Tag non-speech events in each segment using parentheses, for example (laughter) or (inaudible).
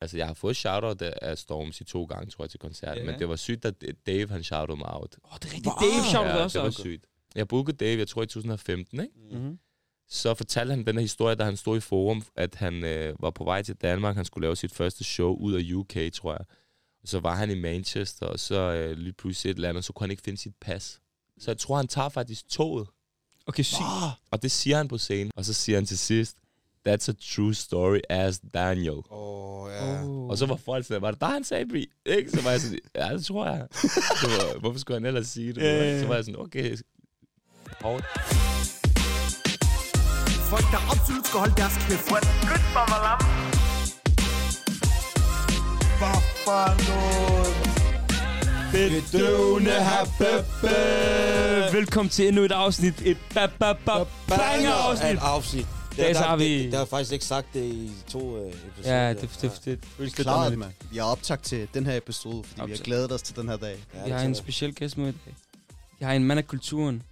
Altså, jeg har fået shoutout af Storms i to gange, tror jeg, til koncerten. Ja. Men det var sygt, at Dave, han shoutede mig out. Åh, det er rigtigt. Dave shout ja, også. det var sygt. Jeg bookede Dave, jeg tror i 2015, ikke? Mhm. Så fortalte han den her historie, da han stod i forum, at han øh, var på vej til Danmark. Han skulle lave sit første show ud af UK, tror jeg. Og så var han i Manchester, og så øh, lige pludselig et eller andet, så kunne han ikke finde sit pas. Så jeg tror, han tager faktisk toget. Okay, sygt. Og det siger han på scenen. Og så siger han til sidst, That's a true story as Daniel. Åh, oh, ja. Oh. Og så var folk sådan, var det der, han sagde, Bri? Ikke? Så var jeg sådan, ja, det tror jeg. Så var, hvorfor skulle han ellers sige det? Ja. Så var jeg sådan, okay, hårdt. Folk, der absolut skal holde deres kæft. Hvad for noget? Bedøvende Velkommen til endnu et afsnit. Et ba ba ba banger af afsnit. et afsnit. Der Det, har vi- det, det har jeg faktisk ikke sagt det i to øh, episoder. Ja, det, det, det, det, det, det Klaret, mand. Vi har optagt til den her episode, fordi vi har glædet os til den her dag. Ja, Vi har en speciel gæst med i dag. Vi har en mand af kulturen.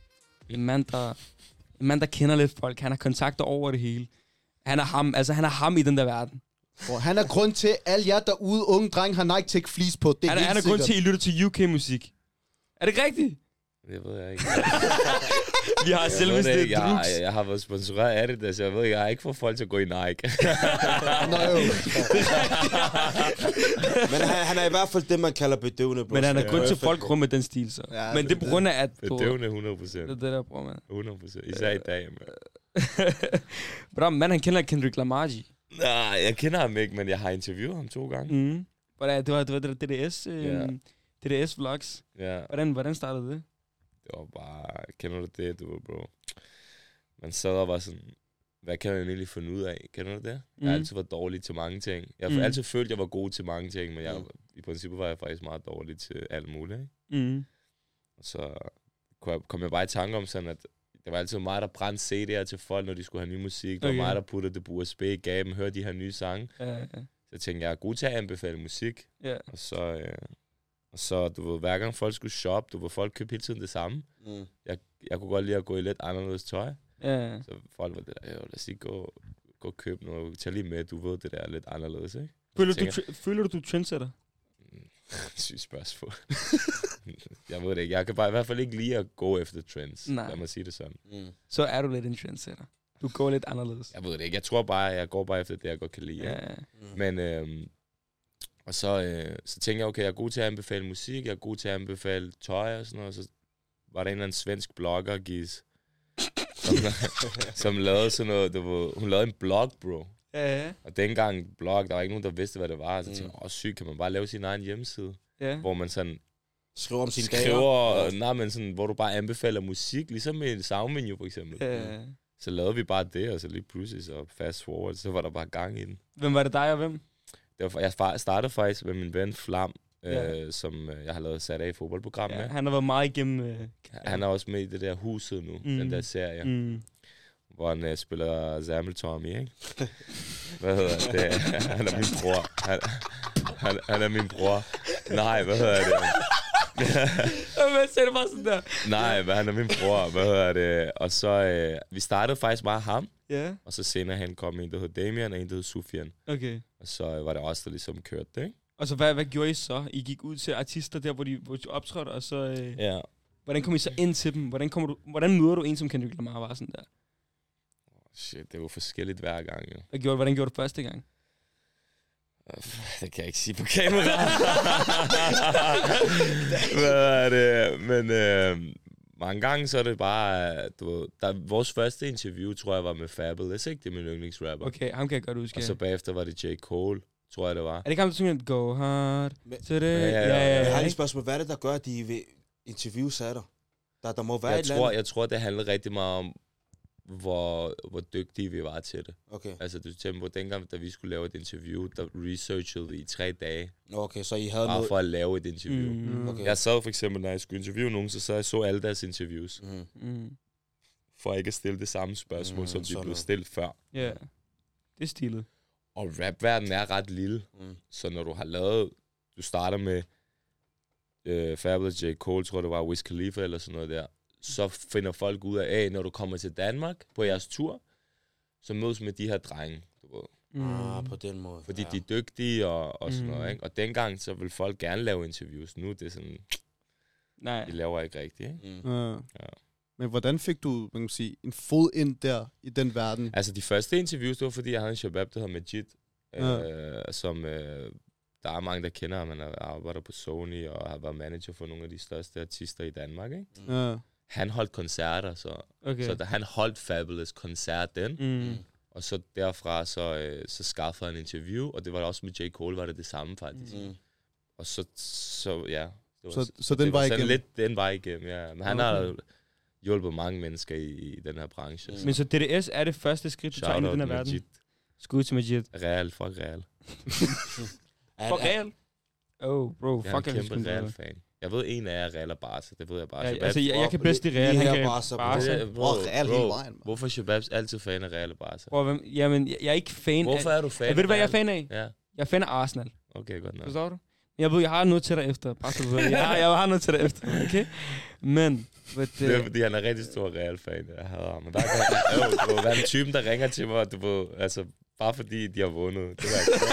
En mand, der, en mand, der kender lidt folk. Han har kontakter over det hele. Han er ham, altså han er ham i den der verden. Og han er grund til, at alle jer derude, unge dreng, har Nike Tech Fleece på. Det er Han er, helt han er grund til, at I lytter til UK-musik. Er det rigtigt? Det ved jeg ikke. (laughs) Vi har selveste det ikke. jeg, Drux. jeg, jeg har været sponsoreret af det, så jeg ved ikke, jeg har ikke fået folk til at gå i Nike. Nå, jo. Men han, han er i hvert fald det, man kalder bedøvende. Bro. Men han er grund til, at folk med den stil, så. Ja, Men det er på grund af, at... Det du- er døvende 100 Det er det, der bruger, man. 100 procent. Især i dag, man. (laughs) Bro, mand, han kender Kendrick Lamar. Nej, jeg kender ham ikke, men jeg har interviewet ham to gange. Mm. Hvordan, det var det var DDS, øh, Ja. DDS vlogs. Ja, Hvordan, hvordan startede det? Det var bare... Kender du det, du bro? Man sad og var sådan... Hvad kan man egentlig finde ud af? Kender du det? Jeg Mhm. har altid været dårlig til mange ting. Jeg har Mhm. altid følt, at jeg var god til mange ting, men jeg, Mhm. i princippet var jeg faktisk meget dårlig til alt muligt. Ikke? Mm. Og så kom jeg, jeg bare i tanke om sådan, at det var altid mig, der brændte CD'er til folk, når de skulle have ny musik. Det Okay. var mig, der puttede det på USB, gav dem, hørte de her nye sange. Ja, ja. Så jeg tænkte, jeg er god til at anbefale musik. ja. Og så, øh, så du ved, hver gang folk skulle shoppe, du ved, folk købte hele tiden det samme. Mm. Jeg, jeg kunne godt lide at gå i lidt anderledes tøj. ja. Så folk var det der, "Jo, lad os lige gå, gå og købe noget. Tag lige med, du ved, det der er lidt anderledes, ikke? Føler, du, tænker- tr- føler du, du er trendsetter? (laughs) Sygt spørgsmål. (laughs) jeg ved det ikke. Jeg kan bare i hvert fald ikke lide at gå efter trends. Nej. Lad mig sige det sådan. Mm. Så er du lidt en trendsetter. Du går lidt anderledes. Jeg ved det ikke. Jeg tror bare, jeg går bare efter det, jeg godt kan lide. Ja. Ja. Men, øhm, og så, øh, så tænkte jeg, okay, jeg er god til at anbefale musik, jeg er god til at anbefale tøj og sådan noget. Så var der en eller anden svensk blogger, Gis, som, (laughs) som lavede sådan noget, du ved, hun lavede en blog, bro. Ja, ja. Og dengang blog, der var ikke nogen, der vidste, hvad det var. Så Mm. tænkte jeg, åh sygt, kan man bare lave sin egen hjemmeside? ja. Hvor man sådan Skriver om sine dager. skriver, nej, men sådan, hvor du bare anbefaler musik, ligesom med en soundmenu for eksempel. ja. Så lavede vi bare det, og så lige pludselig så fast forward, så var der bare gang i den. Hvem var det dig og hvem? Det var, jeg startede faktisk med min ven Flam, Ja. øh, som øh, jeg har lavet sat af i fodboldprogram Ja, med. han har været meget igennem... Øh, Han er også med i det der huset nu, Mm. den der serie, mm. hvor han øh, spiller Samuel Tommy, ikke? (laughs) hvad hedder det? (laughs) Han er min bror. Han, han, han er min bror. Nej, hvad hedder det? Hvad sagde du bare sådan der? Nej, hvad han er min bror. Hvad hedder det? Og så, øh, vi startede faktisk bare ham, Ja, og så senere hen kom en, der hed Damian, og en, der hed Sufian. okay. Og så øh, var det også der ligesom kørte det, ikke? Og så hvad, hvad gjorde I så? I gik ud til artister der, hvor de, hvor de optrådte, og så... Øh, Ja. Hvordan kom I så ind til dem? Hvordan, kommer du, hvordan møder du en som Kendrick Lamar var sådan der? Shit, det var forskelligt hver gang, jo. Hvad gjorde, hvordan gjorde du første gang? Det kan jeg ikke sige på kamera. (laughs) Hvad er det? Men øh, mange gange så er det bare, du ved, der, vores første interview, tror jeg, var med Fabulous, ikke? Det er min yndlingsrapper. Okay. Okay, ham kan jeg godt huske. Og så bagefter var det J. Cole, tror jeg, det var. Er det ikke ham, der synger Go hard Men- to the... Ja, ja, ja. ja, Jeg har lige et spørgsmål. Hvad er det, der gør, at de vil interviewe dig? Der, der må være Jeg et eller tror, andet. jeg tror, det handler rigtig meget om, hvor, hvor dygtige vi var til det. Okay. Altså, du tænker på, dengang, da vi skulle lave et interview, der researchede vi i tre dage, Okay, så I havde bare noget... for at lave et interview. Mm. Mm, Okay. Jeg sad for eksempel, når jeg skulle interviewe nogen, så sad jeg så alle deres interviews, Mm. mm, for ikke at stille det samme spørgsmål, Mm, som de blev stillet før. ja. Det er stilet. Og rapverdenen er ret lille, Mm. så når du har lavet, du starter med øh, Fabulous J. Cole, tror jeg det var, Wiz Khalifa eller sådan noget der, så finder folk ud af, at når du kommer til Danmark på jeres tur, så mødes med de her drenge, du ved. Mm. Ah, på den måde. Fordi ja. de er dygtige og, og sådan Mm. noget, ikke? Og dengang, så vil folk gerne lave interviews. Nu er det sådan, Nej. de laver ikke rigtigt, ikke? Mm. Ja. Ja. Men hvordan fik du, man kan sige, en fod ind der i den verden? Altså, de første interviews, det var fordi, jeg havde en shabab, der hedder Majid, Ja. øh, som øh, der er mange, der kender ham. Han har- arbejder på Sony og har været manager for nogle af de største artister i Danmark, ikke? Ja. Han holdt koncerter, så, Okay. så da han holdt Fabulous koncert den, Mm. og så derfra, så, øh, så skaffede han en interview, og det var også med J. Cole, var det det samme faktisk. Mm. Og så, så ja. Det var, Så, så den var sådan igennem? lidt den vej igennem, ja. Men han Okay. har hjulpet mange mennesker i, i den her branche. Mm. så Men så DDS er det første skridt, du tager ind i den her verden? Majid. Skud til Majid. Real, fuck Real. (laughs) Er, Fuck Real. Oh, bro. Jeg er en Fuck, kæmpe. Real-fan. Jeg ved, en af jer er Real og Barca. Det ved jeg bare. Ja, Shabab- altså, jeg, jeg kan bedst lide Real. Han kan Barca, bro. Barca. Er- bro, Åh, Real hele bro, vejen, mand. Hvorfor er Shababs altid fan af Real og Barca? Bro, hvem, jamen, jeg, er ikke fan Hvorfor af... er du fan Ja, ved du, hvad jeg er af fan af? Ja, Jeg er fan af Arsenal. okay, godt nok. Forstår du? Jeg ved, jeg har noget til dig efter. Bare så. Jeg har, jeg har noget til dig efter, okay? Men, but, Det er uh, fordi, han er rigtig stor Real-fan. Jeg hader ham. Men hver gang, øh, bro, hvad er typen, der ringer til mig, du ved, altså, bare fordi de har vundet. Det var ikke (laughs)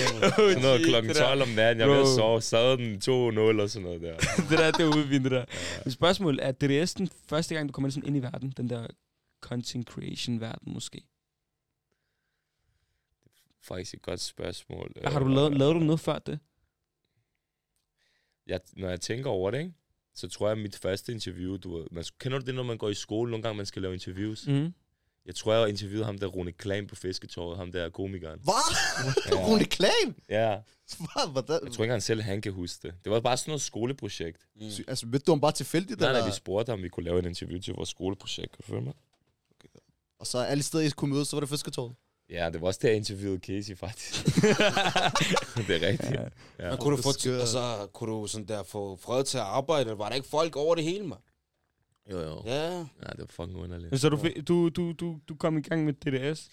Ja, (laughs) sådan noget klokken det der. 12 om natten. Jeg vil Bro. sove. Sad den 2-0 og sådan noget der. (laughs) det der, det er udvindende der. Men spørgsmål, er DDS den første gang, du kommer sådan ind i verden? Den der content creation verden måske? Faktisk et godt spørgsmål. Har du lavet, lavet du noget før det? jeg, når jeg tænker over det, ikke? så tror jeg, at mit første interview, du man, kender du det, når man går i skole, nogle gange man skal lave interviews? Mm. Jeg tror, jeg interviewede ham der, Rune Klan på Fisketåret, ham der komikeren. Hvad? (laughs) Ja. Rune Klan? Ja, Hvad? Hvordan? jeg tror ikke engang selv, han kan huske det. Det var bare sådan noget skoleprojekt. Mm. Sy- Altså, ved du om bare tilfældigt, Nej, nej, eller? vi spurgte ham, om vi kunne lave en interview til vores skoleprojekt. Kan du følge mig? Og så alle steder, I kunne mødes, så var det fisketåret. Ja, det var også der, jeg interviewede Casey, faktisk. (laughs) det er rigtigt. Ja. Ja. Men kunne du, få, altså, kunne du sådan der få fred til at arbejde? eller Var der ikke folk over det hele, mand? Jo, jo. Ja. Ja, det var fucking underligt. Så du, du, du, du, du kom i gang med DDS. Altså,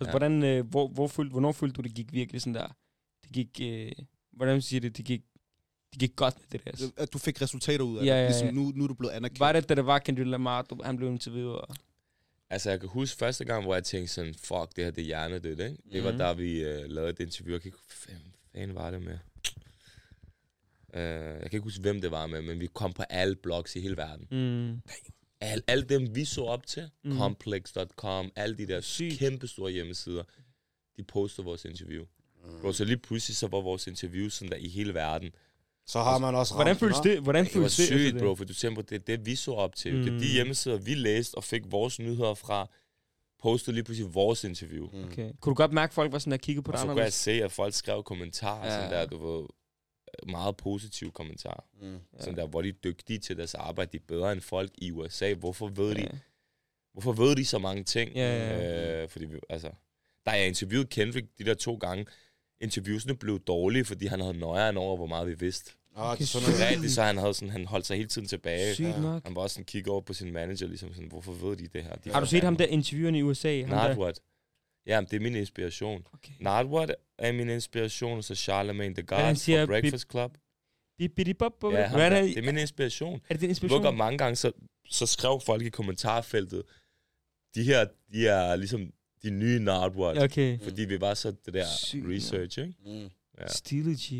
Ja. ja. hvordan, øh, hvor, hvor følte, hvornår følte du, det gik virkelig sådan der? Det gik, øh, hvordan siger det, det gik, det gik godt med DDS. At du fik resultater ud af Ja, det. ja, Ligesom ja. nu, nu er du blevet anerkendt. Var det, da det var Kendrick Lamar, du, han blev interviewet? Altså, jeg kan huske første gang, hvor jeg tænkte sådan, fuck, det her det er hjernedødt, ikke? Det var Mhm. da vi uh, lavede et interview. Jeg kan ikke hvem fanden var det med? Uh, jeg kan ikke huske, hvem det var med, men vi kom på alle blogs i hele verden. Mm. Al, alle dem, vi så op til, mm. Complex.com, alle de der Sygt. kæmpe store hjemmesider, de postede vores interview. Mm. Bro, så lige pludselig så var vores interview sådan der i hele verden. Så har man også Hvordan ramt, føles det? Hvordan Det var føles det? efter sygt, det? bro, for du tænker på, det er det, vi så op til. Mm. Det er Mm. de hjemmesider, vi læste og fik vores nyheder fra, postede lige pludselig vores interview. Mm. Okay. Kunne du godt mærke, at folk var sådan der kiggede på Og dig så kunne jeg se, at folk skrev kommentarer, ja. sådan der, du ved, meget positive kommentarer. Mm. Ja. Sådan der, hvor de er dygtige til deres arbejde, de er bedre end folk i USA. Hvorfor ved de, Ja. hvorfor ved de så mange ting? Ja, ja, ja. Øh, fordi, vi, altså, da jeg interviewede Kendrick de der to gange, interviewsene blev dårlige, fordi han havde nøjeren over, hvor meget vi vidste. Ah, er sådan Det noget. rigtigt, så han, havde sådan, han holdt sig hele tiden tilbage. Sygt nok. Han var også sådan kigge over på sin manager, ligesom sådan, hvorfor ved de det her? De Har du set ham der intervieweren i USA? Ham der? Nardwat. Ja, det er min inspiration. Okay. Nardwat er min inspiration, og så Charlemagne the God siger, fra Breakfast Club. Bip. Ja, ham er, det er min inspiration. er det din inspiration? godt, mange gange, så, så skrev folk i kommentarfeltet, de her, de er ligesom de nye Nardwat. Ja, Okay. Fordi vi var så det der Sygt, research, ikke? Mm. Ja. Steely G.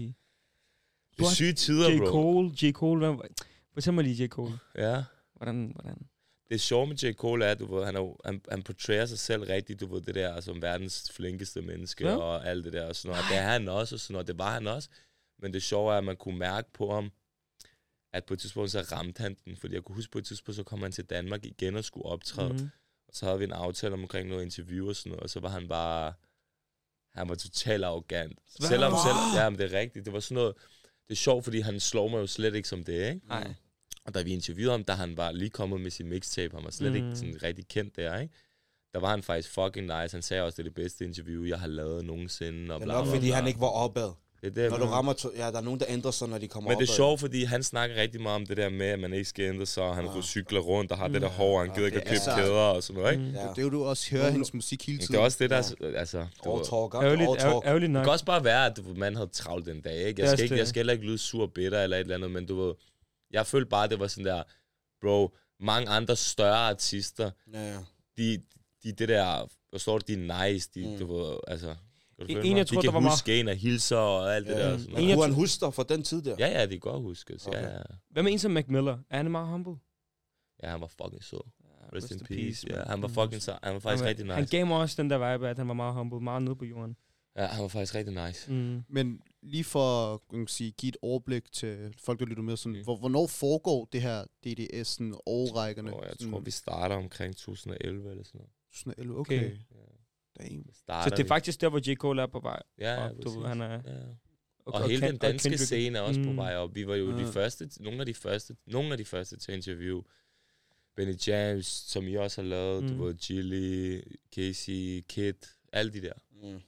Det er syge tider, J. bro. Cole, J. Cole, hvad, fortæl mig lige J. Cole. Ja. Hvordan, hvordan? Det sjove med J. Cole er, du ved, han, er, han, han portrayer sig selv rigtigt, du ved, det der som verdens flinkeste menneske Ja. og alt det der og sådan noget. Det er han også, og sådan noget. Det var han også. Men det sjove er, at man kunne mærke på ham, at på et tidspunkt så ramte han den. Fordi jeg kunne huske på et tidspunkt, så kom han til Danmark igen og skulle optræde. Mm. Og så havde vi en aftale omkring noget interview og sådan noget, og så var han bare... Han var totalt arrogant. Selvom selv... Ja, men det er rigtigt. Det var sådan noget... Det er sjovt, fordi han slår mig jo slet ikke som det, ikke? Nej. Og da vi interviewede ham, da han var lige kommet med sin mixtape, han var slet mm. Ikke sådan rigtig kendt der, ikke? Der var han faktisk fucking nice. Han sagde også, det er det bedste interview, jeg har lavet nogensinde. Og Det er bla, nok, bla, fordi bla. han ikke var opad. Det er det, Når du man- rammer... To- ja, der er nogen, der ændrer sig, når de kommer men opad. det er sjovt, fordi han snakker rigtig meget om det der med, at man ikke skal ændre sig, og han Ah. ah. cykler rundt og har mm. det der hår, og han Ja, gider ikke det at købe er- kæder og sådan noget, ikke? Mm. Ja. Det er jo, du også hører hendes musik hele Men tiden. Det er også det, der... er- Altså, du All talk, all Ærgerligt, talk. ærgerligt, nok. Det kan også bare være, at du, man havde travlt den dag, ikke? Jeg skal, ikke, jeg skal heller ikke lyde sur og bitter eller et eller andet, men du ved... Jeg følte bare, det var sådan der... Bro, mange andre større artister, Ja, ja. de, de det der... Forstår du, de er nice, de, Mm. du ved, altså... En- mig? jeg tror, de der kan var huske en af hilser og alt det der. og Sådan noget. En, jeg kunne han tro- huske dig fra den tid der? Ja, ja, det kan godt huskes. Ja, Okay. ja. Hvad med en som Mac Miller? Er han meget humble? ja, han var fucking sød. Ja, Rest, in peace. Ja, man. han var Mm. fucking så, han var faktisk han, rigtig nice. Han gav mig også den der vibe, at han var meget humble, meget nede på jorden. Ja, han var faktisk rigtig nice. Mm. Men lige for at kan sige, give et overblik til folk, der lytter med, sådan, Mm. hvor, hvornår foregår det her DDS'en og rækkerne? Og jeg tror, vi starter omkring 2011 eller sådan noget. 2011, okay. Okay. okay. Damn. Så, det er faktisk der, hvor J. Cole er på vej. Ja, ja, op, du han er- Ja. Og, Og, hele Ken- den danske Kendrick- scene er også på Mm. vej op. Vi var jo de Ja. første, nogle af de første, nogle af de første til at interview. Benny James, som I også har lavet, Mm. du ved, Chili, Casey, Kid, alle de der. Mm.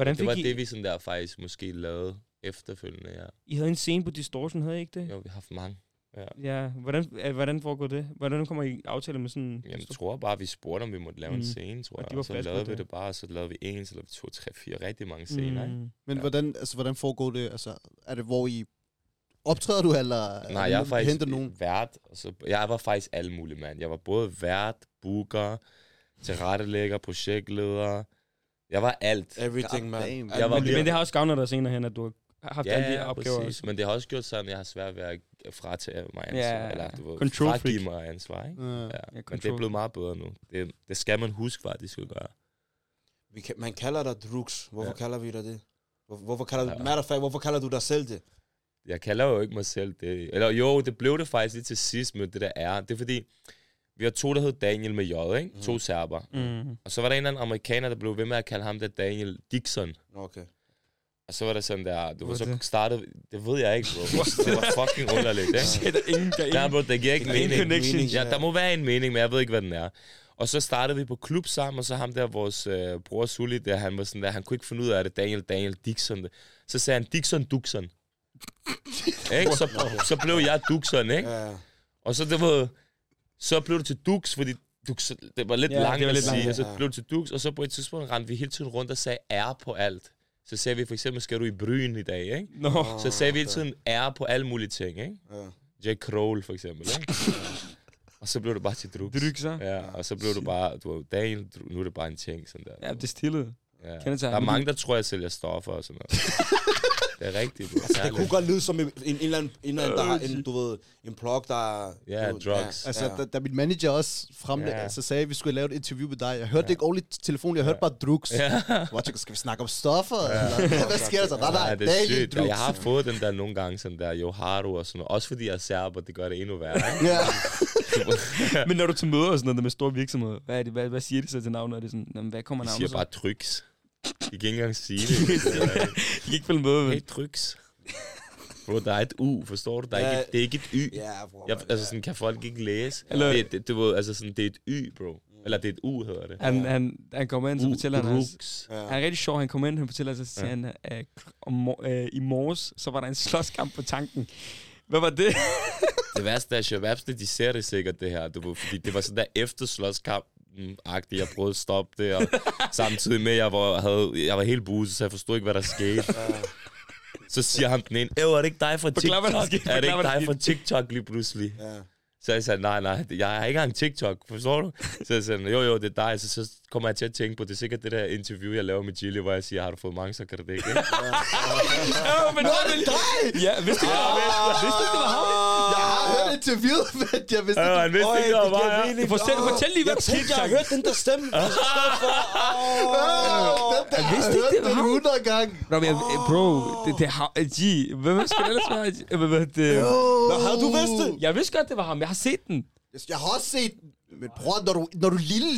Hvordan det var I, det, vi sådan der faktisk måske lavede efterfølgende, ja. I havde en scene på Distortion, havde I ikke det? Jo, vi har haft mange. Ja. Ja, hvordan, øh, hvordan foregår det? Hvordan kommer I aftale med sådan... Jeg tror bare, vi spurgte, om vi måtte lave mm. En scene, tror Og jeg. Og så lavede vi det. det bare, og så lavede vi en, så lavede vi to, tre, fire, rigtig mange scener, mm. ikke? Men Ja. hvordan, altså, hvordan foregår det? Altså, er det, hvor I optræder du, eller Nej, jeg er faktisk henter nogen? vært. Og så, jeg var faktisk alle mulige, mand. Jeg var både vært, booker, tilrettelægger, projektleder. Jeg var alt. Everything, man. damn. Jeg var Men, men det har også gavnet dig senere hen, at du har haft alle de Ja, opgaver. præcis. også. Men det har også gjort sådan, at jeg har svært ved at fratage mig ansvar. Ja, eller du ved, control fragive freak. mig ansvar, ikke? Ja. Ja. Men det er blevet meget bedre nu. Det, det skal man huske faktisk at gøre. Vi kan, man kalder dig Drux. Hvorfor Ja. kalder vi dig det? Hvor, hvorfor kalder du, Ja. matter of fact, hvorfor kalder du dig selv det? Jeg kalder jo ikke mig selv det. Eller jo, det blev det faktisk lige til sidst med det der er. Det er fordi, vi har to, der hed Daniel med J, ikke? Mhm. To serber. Mm. Og så var der en eller anden amerikaner, der blev ved med at kalde ham der Daniel Dixon. Okay. Og så var der sådan der, du er så det? startede, det ved jeg ikke, bro. det var fucking underligt, ikke? (laughs) Det er der ingen, der er ingen, bro, det giver ikke mening. connection. Ja, der må være en mening, men jeg ved ikke, hvad den er. Og så startede vi på klub sammen, og så ham der, vores øh, bror Sully, der, han var sådan der, han kunne ikke finde ud af det, Daniel, Daniel, Dixon. Så sagde han, Dixon, Duxon. (laughs) ikke? Så, så blev jeg Duxon, ikke? Ja, ja. Og så, det var, så blev det til Dux, fordi Dux, det var lidt Ja, ja, langt at sige, langt, og så ja. blev det til Dux, og så på et tidspunkt rendte vi hele tiden rundt og sagde R på alt. Så sagde vi for eksempel, skal du i Bryn i dag, ikke? Nå. Så sagde vi hele tiden R på alle mulige ting, ikke? ja. J. Kroll for eksempel, ikke? og så blev det bare til Drux. Dryg så. Ja, og så blev det bare, du var Daniel, Dru- nu er det bare en ting, sådan der. Ja, det er stille. ja. Der er mange, der tror, jeg sælger stoffer og sådan noget. (laughs) det er rigtigt, du. Altså, det kunne godt lyde som en, en, en eller anden, en, eller anden der en, du ved, en plug, der er... Ja, ved, drugs. Altså, ja. da, da min manager også frem, Ja. ja. så sagde, at vi skulle lave et interview med dig. Jeg hørte Ja. det ikke ordentligt i telefonen, jeg hørte bare drugs. Ja. Hvor jeg skal vi snakke om stoffer? Eller, hvad sker der så? Nej, nej, Ja, det er sygt. drugs. Jeg har fået den der nogle gange, sådan der Yoharu og sådan noget. Også fordi jeg er serber, det gør det endnu værre. Ikke? Ja. (laughs) Men når du til møder og sådan noget med store virksomheder, hvad, er det, hvad, hvad siger de så til navnet? Er det sådan, jamen, hvad kommer De navnet siger så? bare tryks. De kan ikke engang sige (laughs) det. Er De kan ikke følge med, men... Hey, tryks. Bro, der er et U, forstår du? Der er Ja. ikke, det er ikke et Y. Ja, bror. Jeg, altså sådan kan folk ikke læse. Eller- Det, det, det, ved, altså sådan, det er et Y, bro. Eller det er et U, hedder det. Han, han, han kommer ind, så fortæller han... hans-. Ja. Han er rigtig sjov, han kommer ind, han fortæller, så siger Ja. han, at om, mor- øh, i morges, så var der en slåskamp på tanken. Hvad var det? Det værste er, Shababs, de ser det sikkert, det her. Du, fordi det var sådan der efter slåskamp agtigt Jeg prøvede at stoppe det, og samtidig med, jeg var, havde, jeg var helt buset, så jeg forstod ikke, hvad der skete. Så siger ham den ene, "Øv, er det ikke dig fra Forklar, TikTok? skete. Er det Forklar, ikke dig fra TikTok lige pludselig? Ja. Så jeg sagde, nej, nej, jeg har ikke engang TikTok, forstår du? Så jeg sagde, jo, jo, det er dig. Så, så kommer jeg til at tænke på, det er sikkert det der interview, jeg laver med Gilly, hvor jeg siger, har du fået mange, så kan (laughs) det ikke. Ja, men det er dig! Ja, vidste du, vidste, vidste du, det var ham? Har hørt interviewet, (laughs) men jeg vidste Ja, ikke. han vidste ikke, det var ja. Fortæl, fortæl lige, hvad Jeg tænkte, jeg har hørt den der stemme. (laughs) Åh, den der, Jeg vidste har ikke, det var den ham. 100 gange. Bro, men, jeg- bro det, det er ham. G. Hvem skal det ellers være? Hvad, hvad, det, Nå, havde du vidst det? jeg vidste godt, det var ham. Jeg har set den. Jeg har også set den, men bror, når du, når du lille...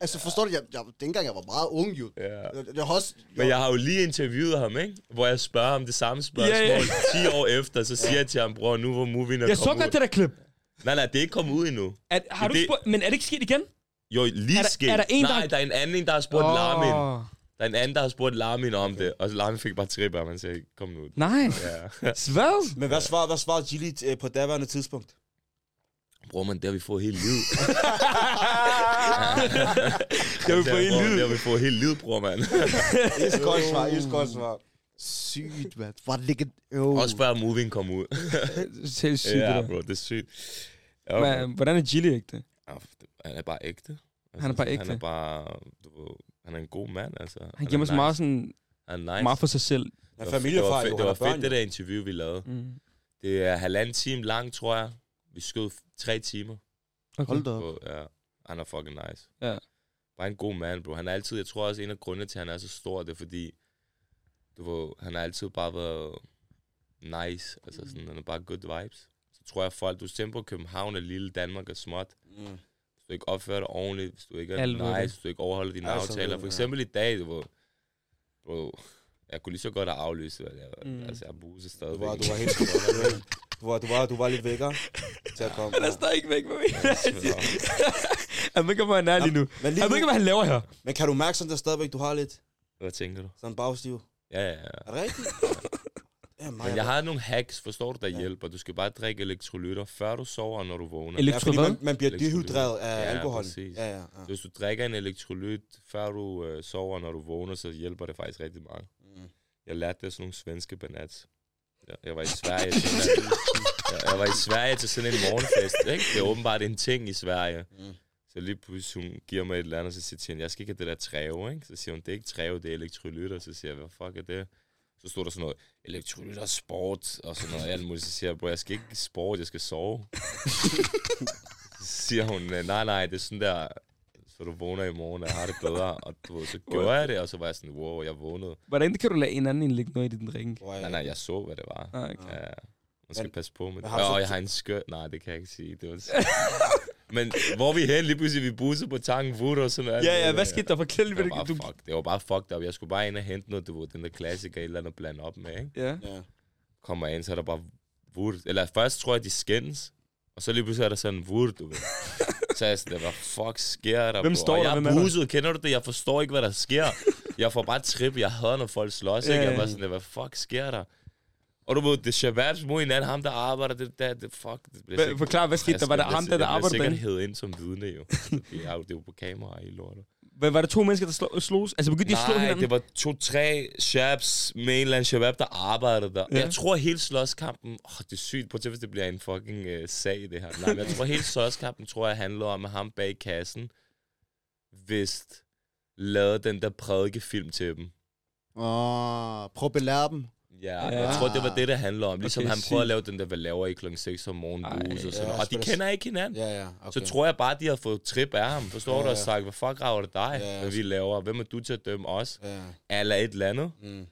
Altså, forstår du, jeg, jeg, dengang jeg var meget ung, jo. Ja. Jeg, jeg har også... Men jeg har jo lige interviewet ham, ikke? Hvor jeg spørger ham det samme spørgsmål Ja, ja. 10 år efter, så siger jeg til ham, bror, nu hvor movien er Jeg så godt det der klip. Nej, nej, det er ikke kommet ud endnu. At, har du Det- spurgt, men er det ikke sket igen? Jo, lige Er der- sket. er der en, der Nej, der er en anden, en, der har spurgt oh. Larmin. Der er en anden, der har spurgt Larmin om det, og Larmin fik bare trip af, man sagde, kom nu ud. Nej. Ja. Men hvad svarede, hvad svarede Gilly øh, på daværende tidspunkt? Bror, man, det har vi fået helt livet. Jeg vil få en Bror, lyd. Det har vi fået helt livet, bror, mand. Is godt svar, is godt svar. Sygt, mand. Var det ligge... Jo. Også før movien kom ud. (laughs) Det er sygt, ja, det bro, det er sygt. Ja. Hva- Hvordan er Gilly ægte? Han er bare ægte. Altså, Han er bare Han ægte. er bare, du han er en god mand, altså. Han giver mig så meget sådan Han er nice. Meget for sig selv. Det var, familiefar, det var, fedt, han det var har fedt, det der interview, vi lavede. Mm. Det er halvanden time lang, tror jeg. Vi skød tre timer. Okay. Hold da op. På, ja, han er fucking nice. Ja. Bare en god mand, bro. Han er altid, jeg tror også, en af grundene til, at han er så stor, det er fordi, du ved, han har altid bare været nice. Altså sådan, han er bare good vibes. Så tror jeg, folk, du tænker på København er lille, Danmark er småt. Mm. Hvis du ikke opfører dig ordentligt, hvis du ikke er ved nice, hvis du ikke overholder dine Altså, aftaler. For ja. eksempel i dag, du ved, bro, jeg kunne lige så godt have aflyst, hvad jeg, Mm. altså jeg buser Du stadigvæk. var, du var helt du var, du var, du var lidt vækker til at komme. Han er stadig ikke væk med mig. (laughs) Han ved ikke, hvor han er lige nu. Men, lige Han ved ikke, hvad han laver her. men kan du mærke sådan, der stadigvæk, du har lidt Hvad tænker du? sådan bagstiv? Ja, ja, ja. Er det rigtigt? Ja, Men jeg har nogle hacks, forstår du, der Ja. hjælper. Du skal bare drikke elektrolytter, før du sover, og når du vågner. Elektro ja, man, man bliver Elektrolyt. dehydreret af Ja, alkohol. præcis. Ja, ja, ja. Så hvis du drikker en elektrolyt, før du øh, sover, når du vågner, så hjælper det faktisk rigtig meget. Jeg lærte det af sådan nogle svenske banats. Jeg, jeg var i Sverige til sådan en, jeg, jeg var i Sverige til sådan en morgenfest, ikke? Det er åbenbart en ting i Sverige. Mm. Så lige pludselig hun giver mig et eller andet, og så siger hun, jeg skal ikke have det der træve, ikke? Så siger hun, det er ikke træve, det er elektrolytter. Så siger jeg, hvad fuck er det? Så stod der sådan noget, elektrolytter, sport, og sådan noget alt muligt. Så siger jeg, bro, jeg skal ikke sport, jeg skal sove. (laughs) så siger hun, nej, nej, det er sådan der, så du vågner i morgen, og har det bedre. (laughs) Og du ved, så gjorde jeg det, og så var jeg sådan, wow, jeg vågnede. Hvordan kan du lade en anden indlægge noget i din drink? Nej, nej, jeg så, hvad det var. Ah, okay. Ja, man skal Men- passe på med det. så- Og jeg har en skørt. Nej, det kan jeg ikke sige. Det var (laughs) Men hvor er vi hen? Lige pludselig vi busser på tanken Vood og sådan noget. Ja, ja, hvad skete der? Fortæl lige, Det du... bare fuck, det var bare fucked up. Jeg skulle bare ind og hente noget, du ved, den der klassiker, et eller andet blande op med, ikke? Ja. Ja. Kommer ind, så er der bare Vood. Eller først tror jeg, de skændes. Og så lige pludselig er der sådan Vood, du ved. (laughs) Sådan, hvad fuck sker der? Hvem står Og der? Jeg er buset, kender du det? Jeg forstår ikke, hvad der sker. Jeg får bare trip. Jeg hader, når folk slås, ikke? Jeg var sådan, hvad fuck sker der? Og du ved, det er Shababs mod hinanden, ham der arbejder, det der, det fuck. Det bliver Forklar, hvad skete der? Var det ham, der, der arbejdede Jeg bliver sikkert ind som vidne, jo. Det er jo, det er jo på kamera i lortet. Hvad, var det to mennesker, der slå, slogs? Altså begyndte de at slå Nej, hinanden? det var to-tre shabs med en eller anden shabab, der arbejdede der. Ja. Jeg tror hele slåskampen, åh, det er sygt, på hvis det bliver en fucking uh, sag, det her. Nej, men jeg tror hele slåskampen, tror jeg, handler om, at ham bag kassen, vist lavede den der prædikefilm til dem. Åh, prøv at belære dem. Ja, Ja. jeg tror, det var det, det handler om. Ligesom Okay, han prøvede at lave den der, hvad laver I klokken 6 om morgenen, Ej, bus og sådan ja, noget. Og de kender ikke hinanden. Ja, ja. Så Okay. tror jeg bare, de har fået trip af ham. Forstår Ja, du? Og sagt, hvad fuck rager det dig, Ja, ja. hvad vi laver? Hvem er du til at dømme os? Ja. Eller et eller andet. Mm.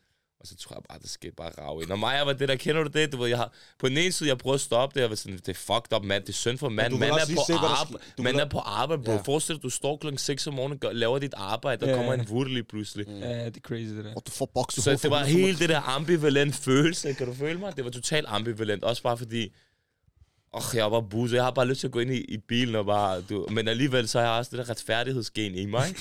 Så tror jeg bare, det skete bare rave ind. Og mig var det der, kender du det? Du ved, jeg har, på den ene side, jeg prøver at stoppe det, jeg var sådan, det er fucked up, mand. Det er synd for mand. Man er på se, arbejde. Man er på arbejde, bro. Ja. Forestil dig, du står klokken 6 om morgenen, gør, laver dit arbejde, der Ja, kommer ja. en vurd lige pludselig. Ja, det er crazy, det der. Du får bokset Så det var helt det der ambivalent følelse, kan du føle mig? Det var totalt ambivalent, også bare fordi, åh, jeg var bare buset, jeg har bare lyst til at gå ind i, i bilen og bare, du, men alligevel så har jeg også det der retfærdighedsgen i mig.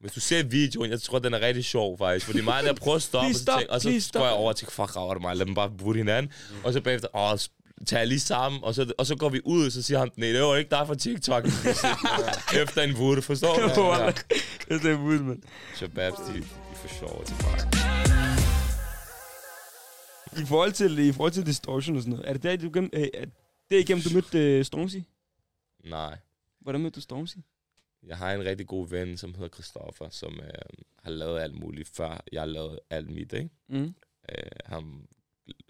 Hvis du ser videoen, jeg tror, den er rigtig sjov faktisk, fordi mig der prøver at stoppe, og så, tænker, og så går jeg over til, fuck, rager det mig, lad dem bare butte hinanden, og så bagefter, åh, sp- tager jeg lige sammen, og så, og så går vi ud, og så siger han, nej, det var ikke dig fra TikTok. (laughs) Efter en vurte, forstår du? Jo, Wallah. Det er vildt, mand. Shababs, de, de er for sjove til mig. I forhold til, i forhold til distortion og sådan noget, er det der, du gennem, øh, er det igennem, du mødte uh, Stormzy? Nej. Hvordan mødte du Stormzy? Jeg har en rigtig god ven, som hedder Christoffer, som øh, har lavet alt muligt, før jeg lavede alt mit, ikke? Mm. Øh, han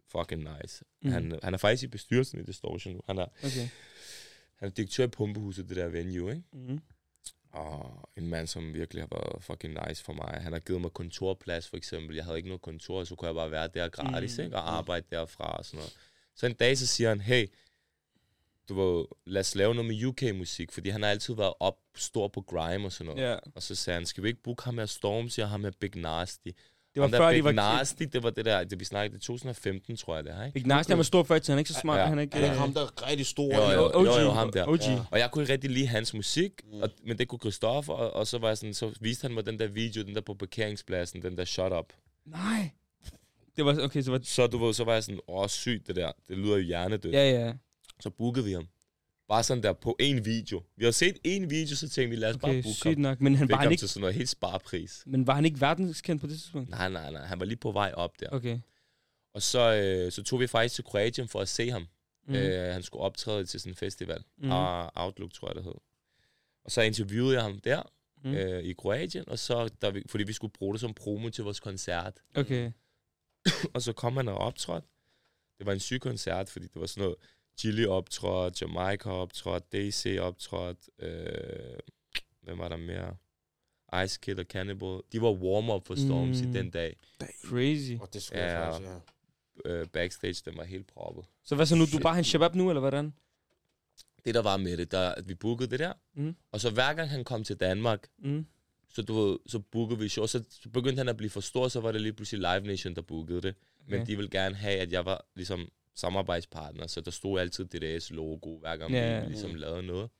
fucking nice. Mm. Mm. Han, han er faktisk i bestyrelsen i Distortion nu. Han er, Okay. han er direktør i Pumpehuset, det der venue, ikke? Mm. Og en mand, som virkelig har været fucking nice for mig. Han har givet mig kontorplads, for eksempel. Jeg havde ikke noget kontor, så kunne jeg bare være der gratis, Mm. mm. ikke? Og arbejde derfra og sådan noget. Så en dag, så siger han, hey, du ved, lad os lave noget med UK-musik, fordi han har altid været op stor på grime og sådan noget. Ja, Og så sagde han, skal vi ikke booke ham med Stormzy og ham med Big Nasty? det var før, Big de var... Nasty, det var det der, det vi snakkede, det er 2015, tror jeg det er, ikke? Big Nasty, han var stor før, så han er ikke så smart. Ja. Han er ikke... Er det ikke øh, ham, der er rigtig stor? Jo, jo, OG. jo, jo, ham der. OG. Ja. Og jeg kunne ikke rigtig lide hans musik, og, men det kunne Christoffer, og, og så, var jeg sådan, så viste han mig den der video, den der på parkeringspladsen, den der shut up. Nej. Det var... Okay, så var... Så du ved, så var jeg sådan, åh sygt det der, det lyder jo hjernedødt. Ja, ja. Så bookede vi ham. Bare sådan der på en video. Vi har set en video, så tænkte vi, lad os bare Okay, booke sygt ham. nok. Men han Fik var han ikke... til sådan noget helt sparepris. Men var han ikke verdenskendt på det tidspunkt? Nej, nej, nej, han var lige på vej op der. Okay. Og så, øh, så tog vi faktisk til Kroatien for at se ham. Mm. Øh, han skulle optræde til sådan en festival. Mm. Og Outlook, tror jeg, det hed. Og så interviewede jeg ham der. Mm. øh, i Kroatien, og så, der vi, fordi vi skulle bruge det som promo til vores koncert. Okay. (coughs) Og så kom han og optrådte. Det var en syg koncert, fordi det var sådan noget, Chili optrådt, Jamaica optrådt, DC optrådt, øh, hvem var der mere? Ice Kid og Cannibal. De var warm-up for Stormzy Mm. mm. den dag. Crazy. Og det skulle Ja, faktisk, ja. Øh, backstage, den var helt proppet. Så hvad så nu? Du bare en shabab nu, eller hvordan? Det, der var med det, der, at vi bookede det der. Mm. Og så hver gang han kom til Danmark, Mm. så, du ved, så bookede vi show. Så, så begyndte han at blive for stor, så var det lige pludselig Live Nation, der bookede det. Men Okay. de ville gerne have, at jeg var ligesom samarbejdspartner, så der stod altid DDS logo, hver gang Ja. vi ligesom lavede noget.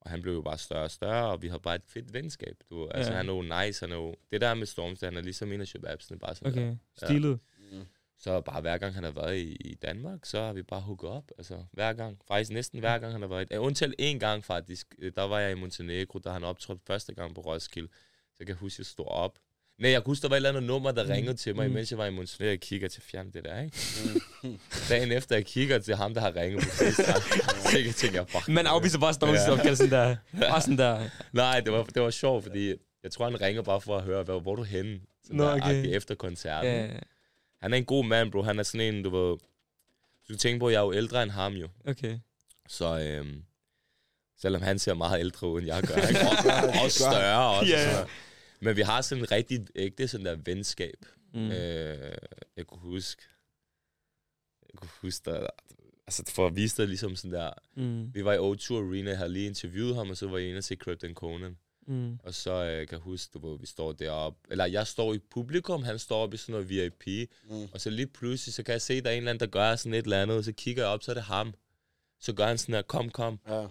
Og han blev jo bare større og større, og vi har bare et fedt venskab. Du. Altså, Ja. han er jo nice, han er jo... Det der med Storms, han er ligesom en af shababsene, bare sådan der. Okay. Stilet. Mm. Så bare hver gang han har været i, i Danmark, så har vi bare hooket op. Altså hver gang. Faktisk næsten hver gang han har været i... Undtagen en gang faktisk. Øh, Der var jeg i Montenegro, da han optrådte første gang på Roskilde. Så jeg kan huske, at jeg stod op. Nej, jeg kunne huske, der var et eller andet nummer, der ringede til mig, Mm. mens jeg var i Montenegro. Jeg kigger til fjern det der, ikke? (laughs) Dagen efter, jeg kigger til ham, der har ringet på FaceTime. (laughs) så jeg tænker, fuck. Man afviser bare Stormzy Ja. opkald sådan der. (laughs) Bare sådan der. Nej, det var, det var sjovt, fordi jeg tror, han ringer bare for at høre, hvor, hvor er du henne? Sådan Nå, der, okay. agtigt efter koncerten. Ja, Han er en god mand, bro. Han er sådan en, du ved... Du tænker på, at jeg er jo ældre end ham, jo. okay. Så øhm, selvom han ser meget ældre ud, end jeg gør, ikke? Og, og større også. Ja. Yeah. Men vi har sådan en rigtig ægte sådan der venskab. Mm. Øh, jeg kunne huske... Jeg kunne huske, der, altså for at vise dig ligesom sådan der... Mm. Vi var i O2 Arena, jeg havde lige interviewet ham, og så var jeg inde og se Krypton Conan. Mm. Og så øh, kan jeg huske, hvor vi står deroppe. Eller jeg står i publikum, han står oppe i sådan noget VIP. Mm. Og så lige pludselig, så kan jeg se, at der er en eller anden, der gør sådan et eller andet. Og så kigger jeg op, så er det ham. Så gør han sådan her, kom, kom. Ja.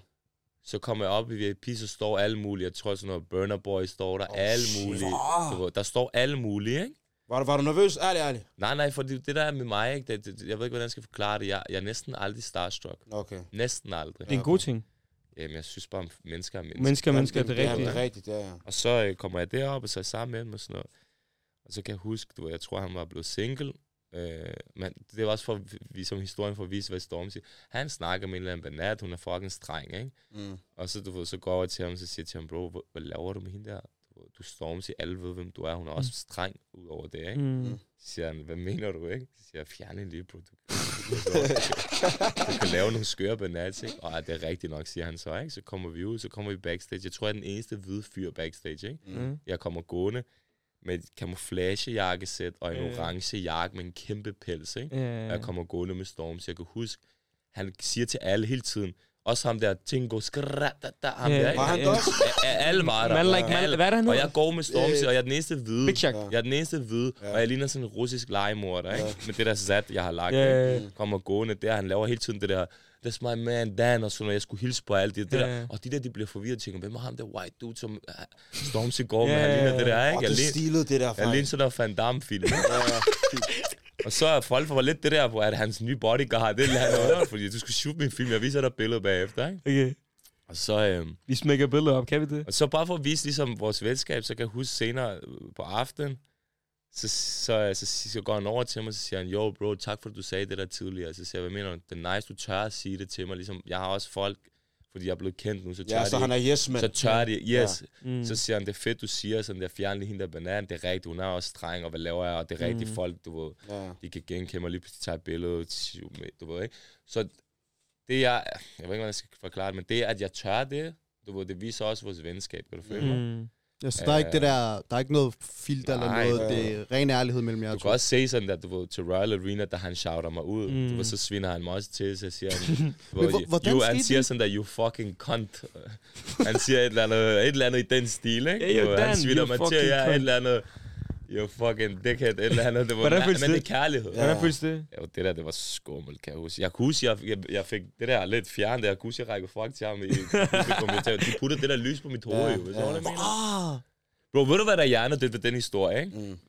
Så kommer jeg op i VIP, så står alle mulige. Jeg tror sådan noget Burner Boy står der. Oh, alle shit. mulige. Du ved, Der står alle mulige, ikke? Var, du, var du nervøs? Ærlig, ærlig. Nej, nej, for det, det der er med mig, ikke? Det, det, jeg ved ikke, hvordan jeg skal forklare det. Jeg, jeg er næsten aldrig starstruck. Okay. Næsten aldrig. Det er en god ting. Jamen, jeg synes bare, mennesker er mennesker. Mennesker, mennesker, det er Ja, rigtigt. det er rigtigt, ja, ja. Og så øh, kommer jeg derop, og så er jeg sammen med ham og sådan noget. Og så kan jeg huske, du jeg tror, han var blevet single. Øh, men det var også for, vi som historien for at vise, hvad Storm siger. Han snakker med en eller anden banat, hun er fucking streng, ikke? Mm. Og så, du ved, så går jeg over til ham, og så siger jeg til ham, bro, hvad, hvad laver du med hende der? Du, Storm siger, alle ved, hvem du er. Hun er også streng ud over det, ikke? Mm. Så siger han, hvad mener du, ikke? Så siger jeg, fjern hende lige, bro. Du, du, du, du, du kan lave nogle skøre banats, ikke? Og "Ah, det er rigtigt nok, siger han så, ikke? Så kommer vi ud, så kommer vi backstage. Jeg tror, jeg er den eneste hvide fyr backstage, ikke? Mm. Jeg kommer gående med et camouflagejakkesæt og en ja. orange jakke med en kæmpe pels, ikke? Ja, Og jeg kommer gående med Storm, så jeg kan huske, han siger til alle hele tiden, også ham der, Tingo, skratata, ham Ja, der? Var han også? Alle var der. Man like, man, Alle. hvad er det, han Og jeg går med Storm, og jeg er den eneste hvide. Big. Jeg er den eneste hvide, Ja. og jeg ligner sådan en russisk legemorder, ikke? Med det der sat, jeg har lagt. Ikke? Kommer gående der, han laver hele tiden det der, that's my man Dan, og sådan noget, jeg skulle hilse på alt det, det Ja. der. Og de der, de bliver forvirret og tænker, hvem er ham der white dude, som uh, Stormzy går med, Ja, han ligner det der, Og ikke? Jeg det ligner, stilede det der, jeg faktisk. ligner sådan der Van Damme-film. og så er folk for lidt det der, hvor at hans nye bodyguard, det er han fordi du skulle shoot min film, jeg viser dig billedet bagefter, ikke? Okay. Og så, øhm, Vi smækker billeder op, kan vi det? og så bare for at vise ligesom vores venskab, så kan jeg huske senere øh, på aftenen, så, så, så, så, så går han over til mig, og så siger han, jo bro, tak for at du sagde det der tidligere. Så siger jeg, hvad mener du? Det er nice, du tør at sige det til mig. Ligesom, jeg har også folk, fordi jeg er blevet kendt nu, så tør Ja, så de, han er yes, man. så tør de, yes. Mm. Så siger han, det er fedt, du siger sådan der, fjern lige hende der banan, det er rigtigt, hun er også streng, og hvad laver jeg, og det er rigtigt Mm. folk, du ved, Ja. de kan genkende mig, lige pludselig tager et billede, du ved ikke. Så det jeg, jeg ved ikke, hvordan jeg skal forklare det, men det, at jeg tør det, du ved, det viser også vores venskab, kan du følge mig? Mm. Ja, så der er ikke det der, der er ikke noget filter eller Nej, noget, ja. det er ren ærlighed mellem jer Du kan også se sådan, at du ved, til Royal Arena, da han shouter mig ud, Mm. mm. du ved, så sviner han mig også til, så siger han, (laughs) Men hvor- you, han siger sådan der, you fucking cunt. han siger et eller andet, et eller andet i den stil, ikke? Du ved, han Dan, sviner mig til, ja, et eller andet, you fucking dickhead, eller andet, det var, Hvordan men, føles men det det? er kærlighed. Ja. Hvordan føles det? Jo, det der, det var skummelt, kan jeg huske. Jeg kunne huske, jeg, jeg, jeg fik det der lidt fjernet, jeg kunne huske, jeg rækker fuck til ham i tænkte, De puttede det der lys på mit hoved, Ja, jo. Hvis ja. ja. hvad jeg mener? Ah, Bro, ved du, hvad der er hjernedødt ved den historie, ikke? Mm.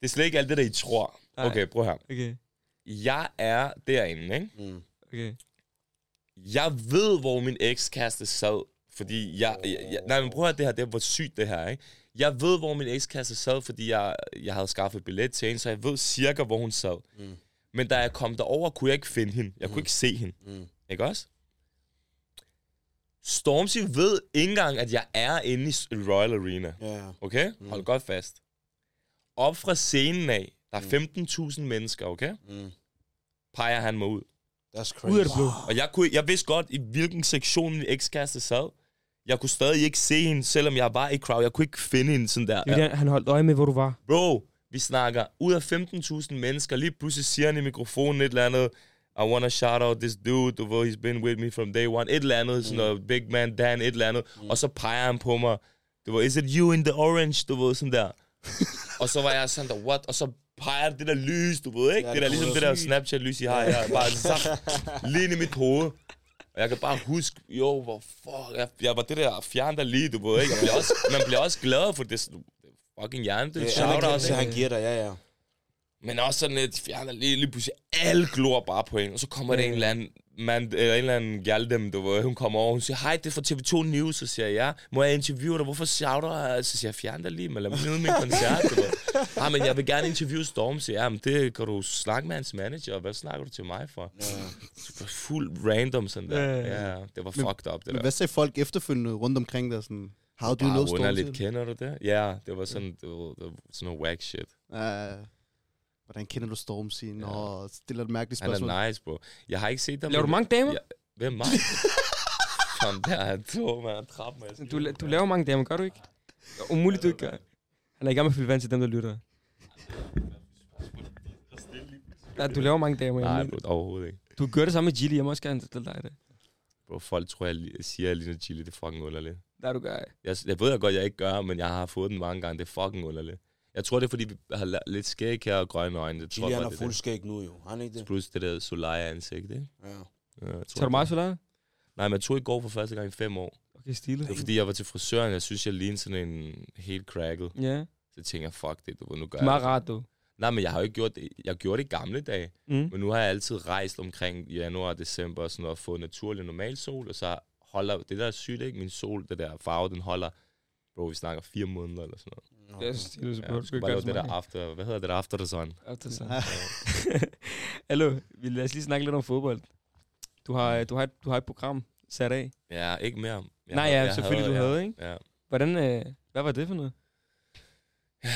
Det er slet ikke alt det, der I tror. Nej. Okay, prøv her. Okay. Jeg er derinde, ikke? Mm. Okay. Jeg ved, hvor min ekskæreste sad, fordi jeg, jeg, jeg... Nej, men prøv at høre det her, det er hvor sygt det her, ikke? Jeg ved, hvor min ekskæreste sad, fordi jeg, jeg havde skaffet billet til hende, så jeg ved cirka, hvor hun sad. Mm. Men da jeg kom derover, kunne jeg ikke finde hende. Jeg kunne ikke se hende. Mm. Ikke også? Stormzy ved ikke engang, at jeg er inde i Royal Arena. Ja. Okay? Mm. Hold godt fast. Op fra scenen af, der er 15.000 mennesker, okay? Mm. Peger han mig ud. That's crazy. Ud af det blå. Og jeg, kunne, jeg vidste godt, i hvilken sektion min ekskæreste sad. Jeg kunne stadig ikke se hende, selvom jeg var i crowd. Jeg kunne ikke finde hende sådan der. Er, han holdt øje med, hvor du var. Bro, vi snakker ud af 15.000 mennesker. Lige pludselig siger han i mikrofonen et eller andet. I wanna shout out this dude, du ved, he's been with me from day one. Et eller andet, sådan noget, Big Man Dan, et eller andet. Og så peger han på mig. Du ved, is it you in the orange? Du ved, sådan der. (laughs) og så var jeg sådan der, what? Og så peger det der lys, du ved, ikke? Ja, det der det ligesom er det der. Snapchat-lys, I har. Jeg er bare (laughs) zap, lige ind i mit hoved. Og jeg kan bare huske, jo, hvor fuck, jeg, jeg var det der fjern der lige, du ved, ikke? Jeg bliver også, man bliver også glad for det, fucking hjerne, det er shout out, anerkendelse, ikke? han giver dig, ja, ja. Men også sådan lidt fjerner lige, lige pludselig alle glor bare på hende. Og så kommer der en eller anden mand, eller en eller anden galdem, du ved, hun kommer over, hun siger, hej, det er fra TV2 News, så siger jeg, ja, må jeg interviewe dig, hvorfor shouter jeg? Så siger jeg, fjern dig lige, men lad mig nyde min koncert, du ved. Ah, men jeg vil gerne interviewe Storm, siger jeg, ja, men det kan du snakke med hans manager, hvad snakker du til mig for? ja. Så Fuld random sådan der. Ja, ja, Ja, det var fucked up, det Men der. hvad sagde folk efterfølgende rundt omkring dig? Sådan, how do you know Stormzy? underligt, kender du det? Ja, det var sådan, det var, det var sådan noget whack shit. Uh, hvordan kender du Stormzy? Nå, Ja. stiller et mærkeligt Han spørgsmål. er nice, bro. Jeg har ikke set dem. Laver du mange damer? Ja, hvem mig? (laughs) Sådan der, han tog mig og trap mig. Du, du laver mange damer, gør du ikke? Umuligt, du ikke gør. Han er i gang med at fylde vand til dem, der lytter. Ja, du laver mange damer. Nej, jeg bro, overhovedet ikke. Du gør det samme med Gilly. Jeg må også gerne stille dig det. Bro, folk tror, jeg siger, at jeg ligner chili. Det er fucking underligt. Der du gør. Jeg, jeg ved jeg godt, jeg ikke gør, men jeg har fået den mange gange. Det er fucking underligt. Jeg tror, det er, fordi vi har lidt skæg her og grønne øjne. Det bare, har det er fuld skæg nu, jo. Har han ikke det? Plus det der Solaya-ansigt, ikke? Ja. Ja, jeg tror, Tager du meget solar? Nej, men jeg tog i går for første gang i fem år. Okay, stille. Det var fordi, jeg var til frisøren. Jeg synes, jeg lignede sådan en helt cracket. Ja. Så tænker jeg, fuck det, du ved, nu gør Det jeg det. rart, du. Nej, men jeg har jo ikke gjort det. Jeg gjorde det i gamle dage. Mm. Men nu har jeg altid rejst omkring januar og december og sådan noget, og fået naturlig normal sol, og så holder, det der er sygt, ikke? Min sol, det der farve, den holder, bro, vi snakker fire måneder eller sådan noget. Synes, det er så Ja, bra. du skal bare lave det der after, hvad hedder det der after the sun? Efter så. (laughs) Hallo, vi lad os lige snakke lidt om fodbold. Du har, du har, et, du har et program sat af. Ja, ikke mere. Jeg Nej, havde- ja, jeg selvfølgelig du ja, havde, ikke? Ja. Hvordan, øh, hvad var det for noget? Det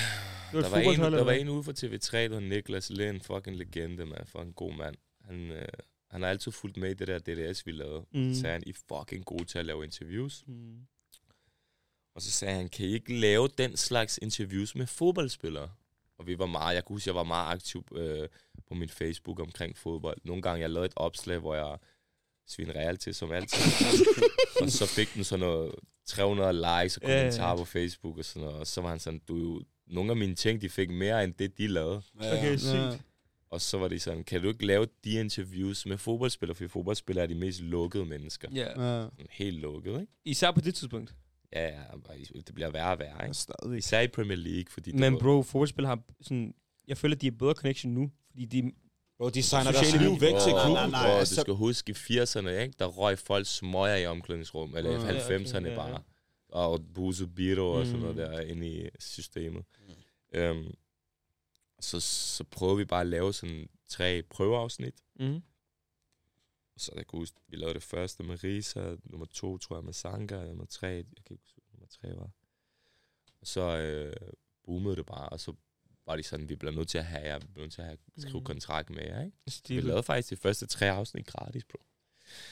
var Der var, en, der var en ude fra TV3, der Niklas Lind, fucking legende, man, for en god mand. Han, øh, han har altid fulgt med i det der DDS, vi lavede. Mm. Så er han, I fucking gode til at lave interviews. Mm. Og så sagde han, kan I ikke lave den slags interviews med fodboldspillere? Og vi var meget, jeg kunne huske, jeg var meget aktiv øh, på min Facebook omkring fodbold. Nogle gange, jeg lavede et opslag, hvor jeg svinede real til, som altid. (laughs) og så fik den sådan noget 300 likes og Ja, ja, ja. kommentarer på Facebook og sådan noget. Og så var han sådan, du, jo- nogle af mine ting, de fik mere end det, de lavede. Okay, Ja. sygt. Og så var de sådan, kan du ikke lave de interviews med fodboldspillere? For fodboldspillere er de mest lukkede mennesker. Ja. Ja. Helt lukkede, ikke? Især på det tidspunkt. Ja, ja, det bliver værre og værre, ikke? Stadig. Især i Premier League, fordi... Men bro, fodboldspil har sådan... Jeg føler, de har bedre connection nu. Fordi de... Bro, de signer deres liv væk til klubben. nej, nej, åh, altså- du skal huske, i 80'erne, ikke, der røg folk smøger i omklædningsrum, eller i Ja, 90'erne okay, ja, bare. ja. Og Buzo Biro og sådan noget Mm. der inde i systemet. Øhm, så, så prøvede vi bare at lave sådan tre prøveafsnit. Mm. Så jeg kan huske, vi lavede det første med Risa, nummer to, tror jeg, med Sanka, nummer tre, jeg kan ikke huske, nummer tre var. Og så øh, boomede det bare, og så var de sådan, vi bliver nødt til at have vi bliver nødt til at have, skrive Mm. kontrakt med jer, ikke? Vi Stille. lavede faktisk de første tre afsnit gratis, bro.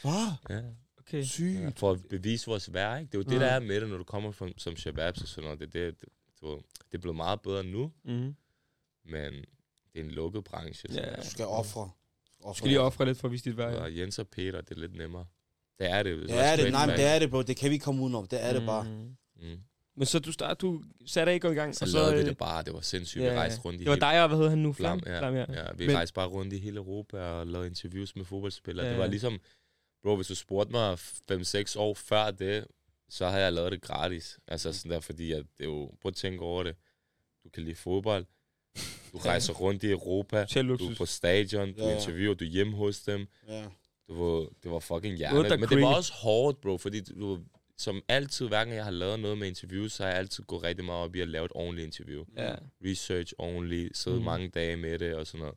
Hvad? Ja. Okay. Sygt. Ja, for at bevise vores værd, ikke? Det er jo det, Ja. der er med det, når du kommer fra, som shababs og sådan noget. Det, det, det, det, det er blevet meget bedre nu, Mm. men det er en lukket branche. Ja. Du skal ofre. Du skal lige ofre lidt for at vise dit værd. Ja. Og Jens og Peter, det er lidt nemmere. Det er det. Det er det. Nej, men det er det, bro. Det kan vi ikke komme udenom. Det er det bare. Mm. Mm. Men så du start, du satte ikke i gang, Så, og så lavede vi øh, det bare. Det var sindssygt. ja, Vi rejste rundt i Det var hele dig og, hvad hedder han nu? Flam, Flam, ja. Flam, ja. ja. vi Men- rejste bare rundt i hele Europa og lavede interviews med fodboldspillere. Ja, Det var ligesom, bro, hvis du spurgte mig 5-6 år før det, så havde jeg lavet det gratis. Altså sådan der, fordi at det er jo, prøv at tænke over det. Du kan lide fodbold. Du Ja. rejser rundt i Europa. Du er på stadion. Du Ja, interviewer. Du er hjemme hos dem. Ja. Du var, det var fucking hjernet. the Men det var også hårdt, bro, fordi du, som altid, hver gang jeg har lavet noget med interviews, så har jeg altid gået rigtig meget op i at lave et ordentligt interview. Ja. Research ordentligt, sidde Mm. mm. mange dage med det og sådan noget.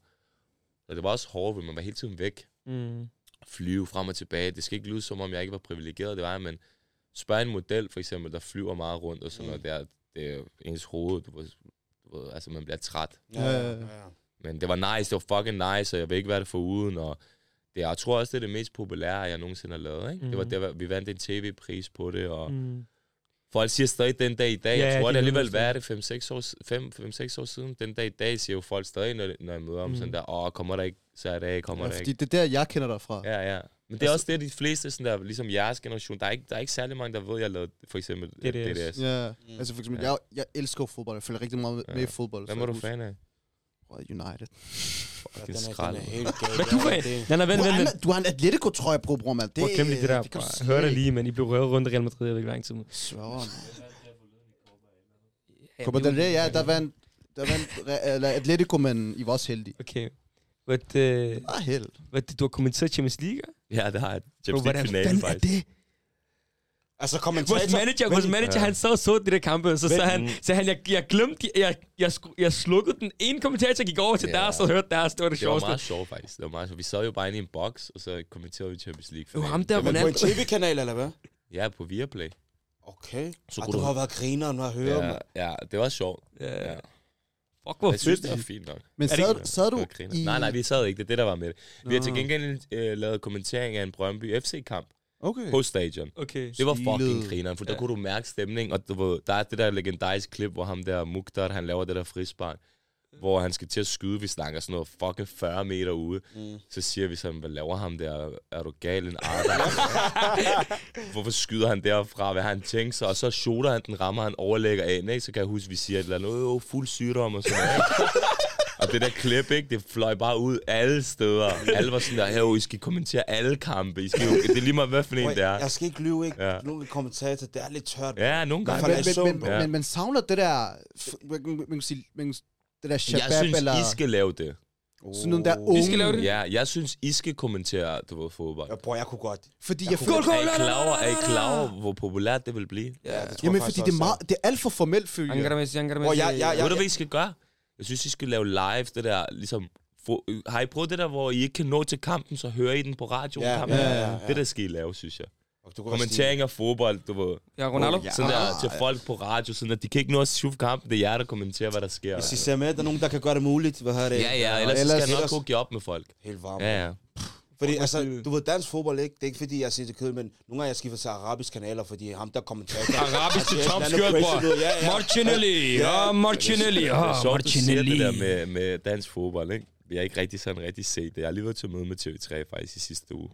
Så det var også hårdt, fordi man var hele tiden væk. Mm. flyve frem og tilbage. Det skal ikke lyde som om, jeg ikke var privilegeret, det var men spørg en model for eksempel, der flyver meget rundt og sådan noget, det er, det er ens hoved, du ved, altså man bliver træt. Ja, ja, ja. Men det var nice, det var fucking nice, og jeg vil ikke være det for uden, og det, jeg tror også, det er det mest populære, jeg nogensinde har lavet. Ikke? Mm. Det var Mhm. der, vi vandt en tv-pris på det, og mm. Folk siger stadig den dag i dag, Ja, jeg tror, de det er alligevel, hvad er det, 5-6 år, 5, 5, år siden, den dag i dag siger jo folk stadig, når, når jeg møder dem, Mm. sådan der, åh, kommer der ikke, så er det af, kommer Ja, der fordi ikke. det er der, jeg kender dig fra. Ja, ja. Men det er også det, de fleste, sådan der, ligesom jeres generation, der er ikke, der er ikke særlig mange, der ved, jeg har lavet for eksempel DDS. DDS. Ja, Mm. altså for eksempel, Ja. jeg, jeg elsker fodbold. Jeg følger rigtig meget med, Ja. med i fodbold. Hvem er du jeg fan af? United. Fucking er, skrald. Hvad du er? det- Nej, nej, vent, Du, vent, har vent. en, du har en Atletico-trøje på, bror, mand. Det, Prøv at glemme lige det der. slet Hør det lige, men I blev røvet rundt i Real Madrid, jeg ved ikke, lang tid. Ja, Copa det var- del Rey, ja, der vandt, der vandt Atletico, men I var også heldige. Okay. Hvad, øh, Ah, held. hvad, du har kommenteret Champions League? Ja, det har jeg. Champions hvordan League-finale, fanden er faktisk. det? Altså, Vores kommentator... manager, Vent vores manager, Ja. han sad og så de der kampe, så sagde han, sagde han, jeg, jeg glemte, jeg, jeg, jeg slukkede den ene kommentator, gik over til Ja. deres og hørte deres, det var det Det var sjoveste. meget sjovt, faktisk. Det var meget sjovt. Vi sad jo bare inde i en boks, og så kommenterede vi Champions League. Det var ham der, Men på en Ronaldo. tv-kanal, eller hvad? Ja, på Viaplay. Okay. Så Og kunne du har været grineren at høre, Ja, ja. ja, det var sjovt. Ja. Ja. Fuck, hvor Jeg synes, det var fint nok. Men Er det sad, ikke- sad du i... Nej, nej, vi sad ikke. Det er det, der var med det. Vi har til Nå. gengæld øh, lavet kommentering af en Brøndby FC-kamp Okay. på stadion. Okay. Det var Stilet. fucking grineren, for der Ja. kunne du mærke stemning, og du ved, der er det der legendariske klip, hvor ham der Mukhtar, han laver det der frispark, hvor han skal til at skyde, vi snakker sådan noget fucking 40 meter ude. Mm. Så siger vi sådan, hvad laver ham der? Er du gal en Arda? (laughs) Hvorfor skyder han derfra? Hvad har han tænkt sig? Og så shooter han den, rammer han overlægger af, ikke? Så kan jeg huske, vi siger et eller andet, "Åh, fuld sygdom og sådan noget. (laughs) Og det der klip, ikke, det fløj bare ud alle steder. Alle var sådan der, hey, I skal kommentere alle kampe. I skal jo, det er lige meget, hvad for en det er. Jeg skal ikke lyve, ikke? Ja. Nogle kommentator, det er lidt tørt. Ja, nogle gange. Men, en men, men. Ja. men, man savner det der... Man, man kan sige, man, det der shabab, Jeg synes, eller... I skal lave det. Sådan nogle der unge... Vi skal lave det? Ja, jeg synes, I skal kommentere, du ved, fodbold. Ja, bror, jeg kunne godt. Fordi Jeg jeg kunne føler... godt- Er I klar over, er I klar over, hvor populært det vil blive? Ja, det tror Jamen, jeg fordi det er, meget, det er alt for formelt, føler jeg. Angara Hvor jeg- jeg- Ved du, hvad I skal gøre? Jeg synes, I skal lave live det der, ligesom... Har I prøvet det der, hvor I ikke kan nå til kampen, så hører I den på radioen? Ja, kampen? ja, ja, ja. Det der skal I lave, synes jeg. Og du Kommentering af fodbold, du ved. Ja, Ronaldo. Ja. Sådan der Ah, til folk på radio, sådan at de kan ikke nå at se kampen. Det er jer, der kommenterer, hvad der sker. Hvis I ser med, der er nogen, der kan gøre det muligt. Hvad har det? Ja, ja, ellers, ellers, skal jeg nok kunne give op med folk. Helt varm. Ja, ja. Fordi, altså, du ved, dansk fodbold, ikke? Det er ikke fordi, jeg siger det kedeligt, men nogle gange jeg skifter til arabiske kanaler, fordi ham der kommentator... (laughs) Arabisk til Altså, Tom Skjørt, bror. Ja, ja. Martinelli. Ja, Martinelli. Det er Ja, siger det der Martinelli. med, med dansk fodbold, ikke? Vi har ikke rigtig sådan rigtig set det. Jeg har lige været til møde med TV3 faktisk i sidste uge.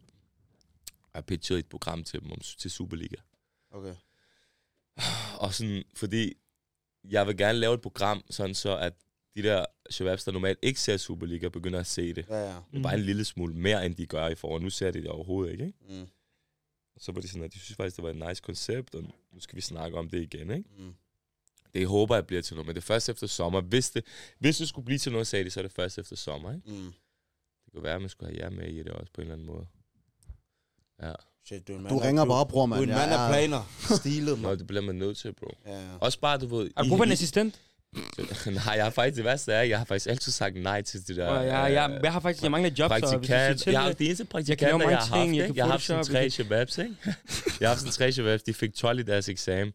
Jeg pitchede et program til dem om, til Superliga. Okay. Og sådan, fordi jeg vil gerne lave et program, sådan så at de der shababs, der normalt ikke ser Superliga, begynder at se det. Ja, ja. Mm. Bare en lille smule mere, end de gør i forhold. Nu ser de det overhovedet ikke, ikke? Mm. Og så var de sådan, at de synes faktisk, det var et nice koncept, og nu skal vi snakke om det igen, ikke? Mm. Det håber jeg bliver til noget, men det er først efter sommer. Hvis det, hvis det skulle blive til noget, sagde de, så er det først efter sommer, ikke? Mm. Det kan være, at man skulle have jer med i det også på en eller anden måde. Ja. Shit, du er Du mand ringer bare, bror, Du er mand. en Jeg mand af er- planer. Stilet, Nå, man. det bliver man nødt til, bro. Ja, ja. Også bare, du ved... Har du en assistent? (laughs) Nej, jeg har faktisk det værste er, jeg har faktisk altid sagt nej til det der... Ja, ja, jeg, jeg har faktisk, jeg mangler job, så hvis praktikant. til Jeg har det. de eneste Jeg praktikanter, mange jeg, har haft. ting, jeg Jeg har haft sådan tre jeg shababs, ikke? (laughs) Jeg har haft sådan tre shababs, de fik 12 i deres eksamen.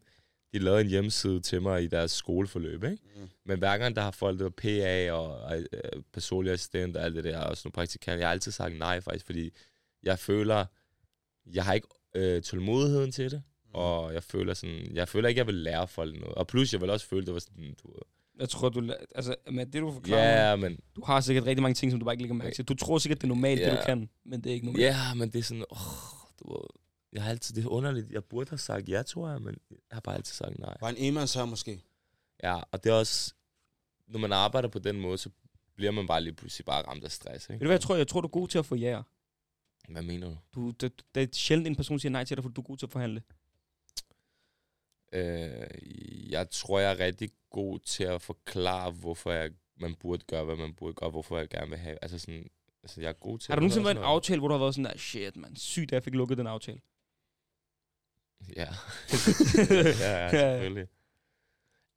De lavede en hjemmeside til mig i deres skoleforløb, ikke? Mm. Men hver gang der har folk, der var PA og øh, personlig assistent og alt det der, og sådan nogle praktikanter, jeg har altid sagt nej faktisk, fordi jeg føler, jeg har ikke øh, tålmodigheden til det, og jeg føler sådan, jeg føler ikke, jeg vil lære folk noget. Og plus, jeg vil også føle, det var sådan, du ved, Jeg tror, du... Altså, med det, du forklarer ja, men du har sikkert rigtig mange ting, som du bare ikke lægger mærke til. Du tror sikkert, det er normalt, det Ja. du kan, men det er ikke normalt. Ja, men det er sådan, åh, du ved, jeg har altid, det er underligt, jeg burde have sagt ja, tror jeg, men jeg har bare altid sagt nej. Bare en enmands her måske. Ja, og det er også, når man arbejder på den måde, så bliver man bare lige pludselig bare ramt af stress, Ved ikke? du hvad, jeg tror, jeg tror, du er god til at få ja. Hvad mener du? Du, det, det er sjældent, en person siger nej til dig, for du er god til at forhandle. Øh, jeg tror, jeg er rigtig god til at forklare, hvorfor jeg, man burde gøre, hvad man burde gøre, hvorfor jeg gerne vil have. Altså sådan, altså jeg er god til Har at du nogensinde været en noget. aftale, hvor du har været sådan der, shit, man, sygt, at jeg fik lukket den aftale? Ja. (laughs) (laughs) ja, ja, selvfølgelig.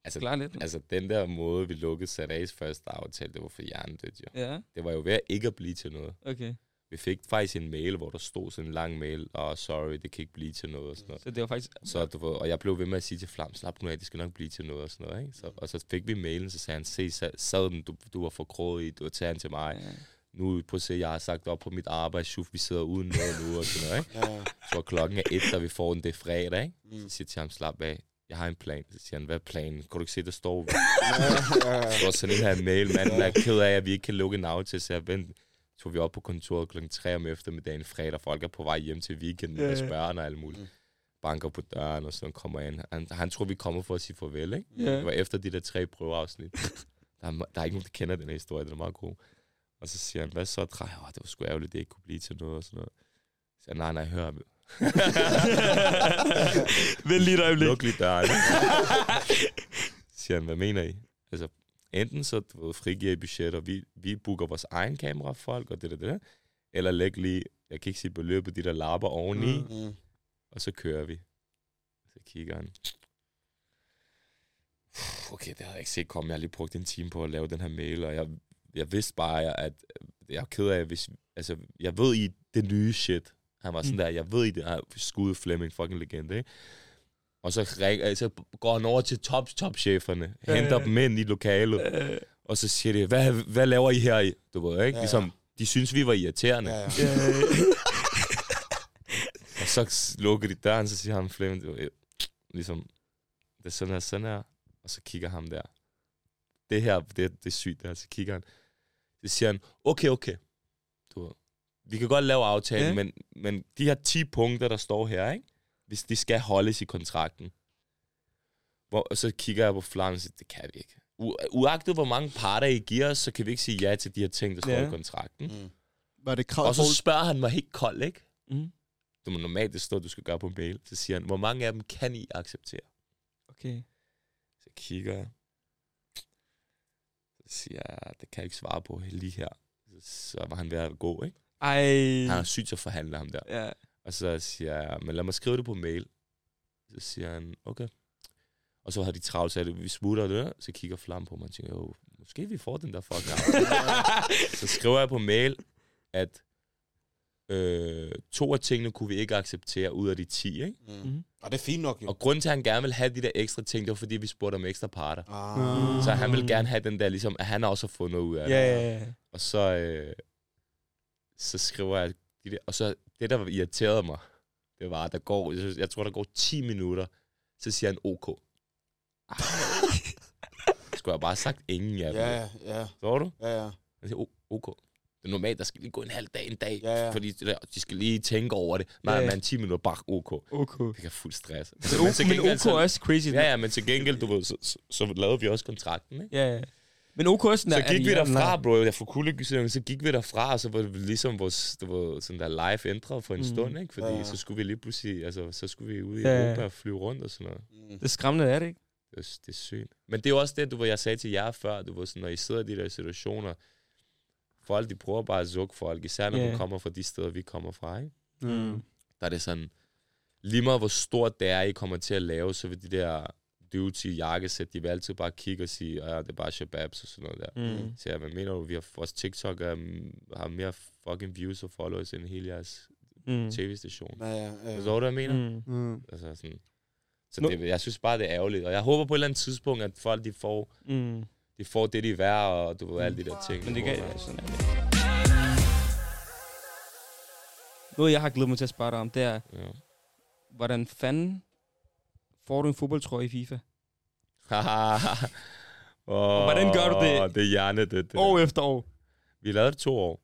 Altså, Klar lidt. altså, den der måde, vi lukkede Sadags første aftale, det var for hjernedødt, jo. Ja, Det var jo ved ikke at blive til noget. okay. Vi fik faktisk en mail, hvor der stod sådan en lang mail, og oh, sorry, det kan ikke blive til noget og sådan noget. Så det var faktisk... Så du ved, og jeg blev ved med at sige til Flam, slap nu af, det skal nok blive til noget og sådan noget. Ikke? Så, og så fik vi mailen, så sagde han, se, sa- sad den, du, du var for grådig i, du var taget til mig. Ja. Nu, prøv at se, jeg har sagt op på mit arbejde, Shuf, vi sidder uden noget nu og sådan noget. Ikke? Ja. Så klokken er et, da vi får den, det er fredag, ikke? Mm. Så siger jeg til ham, slap af, jeg har en plan. Så siger han, hvad er planen? Kan du ikke se, der står, (laughs) Ja, ja, der står sådan en her mail, manden er ked af, at vi ikke kan lukke en aftale, så jeg vent, tog vi op på kontoret klokken 3 om eftermiddagen fredag. Folk er på vej hjem til weekenden med deres ja. børn og alt muligt. Mm. Banker på døren, og sådan kommer ind. Han, han tror, vi kommer for at sige farvel, ikke? Ja. Det var efter de der tre prøveafsnit. (laughs) der, er, der er ikke nogen, der kender den her historie, den er meget god. Og så siger han, hvad så, Drej? Det var sgu ærgerligt, det ikke kunne blive til noget og sådan noget. Så siger han, nej, nej, hør. (laughs) Vent lige et øjeblik. Luk lige døren. (laughs) siger han, hvad mener I? Altså, enten så du ved, frigiver I budget, og vi, vi booker vores egen kamerafolk, og det der, det der. Eller læg lige, jeg kan ikke sige beløbet, de der lapper oveni, mm. Mm. og så kører vi. Så kigger han. Okay, det havde jeg ikke set komme. Jeg har lige brugt en time på at lave den her mail, og jeg, jeg vidste bare, at jeg er ked af, hvis, altså, jeg ved i det nye shit. Han var sådan Mm. der, jeg ved i det skud Flemming, fucking legende, ikke? Og så, ring, altså, går han over til top, top-cheferne, Ja, henter ja. dem ind i lokalet, Øh, og så siger de, hvad, hvad laver I her i? Du ved, ikke? Ja, ja. Ligesom, de synes, vi var irriterende. Ja, ja. (laughs) Og så lukker de døren, så siger han Flemming, du ved, ligesom, det er sådan her, sådan her. Og så kigger ham der. Det her, det, det er sygt, det her. Så kigger han. Så siger han, okay, okay. Du ved, vi kan godt lave aftalen, Ja. ja. men, men de her 10 punkter, der står her, ikke? Hvis de skal holdes i kontrakten. Hvor, og så kigger jeg på Flam og siger, det kan vi ikke. U- uagtet hvor mange parter I giver os, så kan vi ikke sige ja til de her ting, der står Ja. i kontrakten. Mm. Var det krav Og så spørger han mig helt koldt, ikke? mm, Det må normalt det står, du skal gøre på mail. Så siger han, hvor mange af dem kan I acceptere? okay. Så kigger jeg. Så siger jeg, det kan jeg ikke svare på lige her. Så var han ved at gå, ikke? Ej. Han er syg til at forhandle ham der. Ja. Og så siger jeg, men lad mig skrive det på mail. Så siger han, okay. Og så har de travlt, så vi smutter det der. Så kigger Flam på mig og tænker, jo, måske vi får den der fucking. Så skriver jeg på mail, at øh, to af tingene kunne vi ikke acceptere ud af de 10, ikke? Mm. Mhm. Og det er fint nok, jo. Og grunden til, at han gerne vil have de der ekstra ting, det var fordi, vi spurgte om ekstra parter. Ah. Så han vil gerne have den der, ligesom, at han også har fået noget ud af det. Ja, ja, ja. Og så, øh, så skriver jeg de der, og så det, der irriterede mig, det var, at der går, jeg, synes- jeg tror, der går 10 minutter, så siger han OK. (laughs) Skulle jeg bare have sagt ingen af dem. Ja, ja, Så du? ja, ja. Jeg siger, "O- OK. Det er normalt, der skal lige gå en halv dag, en dag, Ja, ja. fordi de skal lige tænke over det. Nej, Ja, men 10 minutter, bare OK. OK. Det kan fuld stress. Men til OK, men OK er også crazy. Ja, ja, men til gengæld, du ved, så, så, så lavede vi også kontrakten, ikke? Ja, ja. Men OK er sådan Så der, er gik vi derfra, bro. Jeg får kuldegysning, så gik vi derfra, og så var det ligesom vores, det var sådan der live ændret for en Mm. stund, ikke? Fordi Ja, så skulle vi lige pludselig, altså, så skulle vi ud i Ja. Europa og flyve rundt og sådan noget. Mm. Det er skræmmende, er det ikke? Det er, det er sygt. Men det er jo også det, du, ved, jeg sagde til jer før, du ved, sådan, når I sidder i de der situationer, folk, de prøver bare at zukke folk, især når Ja. man kommer fra de steder, vi kommer fra, ikke? Mm. Der er det sådan, lige meget hvor stort det er, I kommer til at lave, så vil de der dudes i jakkesæt, de vil altid bare kigge og sige, ja, det er bare shababs og sådan noget der. Mm. Så jeg, hvad mener du, vi har, vores TikTok er, har mere fucking views og followers end hele jeres Mm. tv-station. Ja, ja, ja. Forstår du, hvad jeg mener? Mm. Mm. Altså sådan, så det, jeg synes bare, det er ærgerligt. Og jeg håber på et eller andet tidspunkt, at folk de får, Mm. de får det, de er værd, og du ved, alle de der ting. Men det kan Hvor- sådan er det. Noget, jeg har glædet mig til at spørge dig om, det er, Ja. hvordan fanden får du en fodboldtrøje i FIFA? (laughs) oh, hvordan gør du det? Det er hjernedødt. Det der. År efter år. Vi lavede det to år.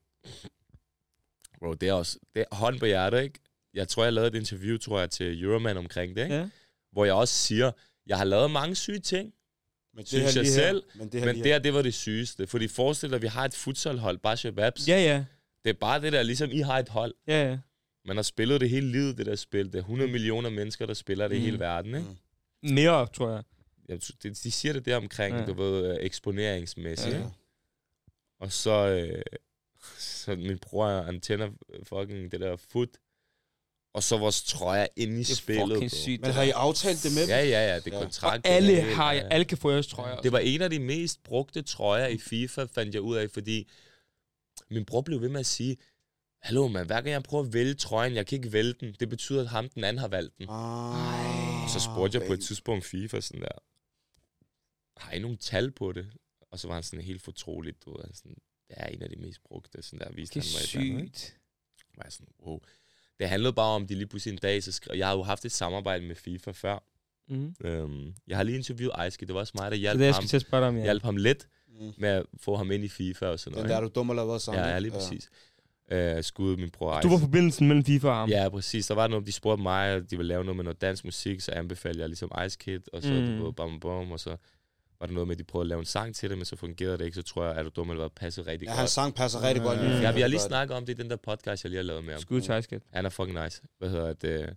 Bro, det er også det er hånd på hjertet, ikke? Jeg tror, jeg lavede et interview, tror jeg, til Euroman omkring det, ikke? Ja. Hvor jeg også siger, jeg har lavet mange syge ting, Men synes her jeg lige her- selv, Men det her men det her- her, det var det sygeste. Fordi forestil dig, at vi har et futsalhold, bare Shababs. Ja, ja. Det er bare det der, ligesom I har et hold. Ja, ja. Man har spillet det hele livet, det der spil. Det er 100 millioner mennesker, der spiller det i Mm. hele verden, ikke? Mm. Mere, tror jeg. Tror, de, de siger det der omkring, Ja. ja. du ved, øh, eksponeringsmæssigt. Ja. Ja. Og så, øh, (laughs) så min bror, han tænder fucking det der foot. Og så vores trøjer inde i Det er spillet. bro. sygt. Men har I aftalt det med dem? Ja, ja, ja, det er Ja. ja. kontrakt. Og alle, det har, ja, ja. alle kan få jeres trøjer. Det var en af de mest brugte trøjer i FIFA, fandt jeg ud af, fordi min bror blev ved med at sige, hallo mand, hver gang jeg prøver at vælge trøjen, jeg kan ikke vælge den. Det betyder, at ham den anden har valgt den. Og så spurgte jeg på et okay. tidspunkt FIFA sådan der, har I nogle tal på det? Og så var han sådan helt fortroligt, du ved, sådan, det er en af de mest brugte, sådan der, viste Det er han mig et eller andet, sygt. var jeg sådan, wow. Det handlede bare om, de lige pludselig en dag, så skrev, jeg har jo haft et samarbejde med FIFA før. Mm. Øhm, jeg har lige interviewet Ejske, det var også mig, der er hjalp det, jeg ham, spørge dig om, ja. hjalp ham lidt Mm. med at få ham ind i FIFA og sådan Den noget. der er ikke? du dum eller hvad sammen? Ja, ja, lige præcis. Øh, skud min bror Du var forbindelsen mellem FIFA og ham. Ja, præcis. Der var noget, de spurgte mig, og de ville lave noget med noget dansk musik, så anbefalede jeg ligesom Ice Kid, og så Mm. mm. du ved, bam, bam, og så var der noget med, at de prøvede at lave en sang til det, men så fungerede det ikke, så tror jeg, at du dum eller passede rigtig Ja, godt. hans sang passer rigtig godt. Mm. ind i Ja, vi har lige godt. snakket om det i den der podcast, jeg lige har lavet med ham. Skud til Ice Kid. Han er fucking nice. Hvad hedder det?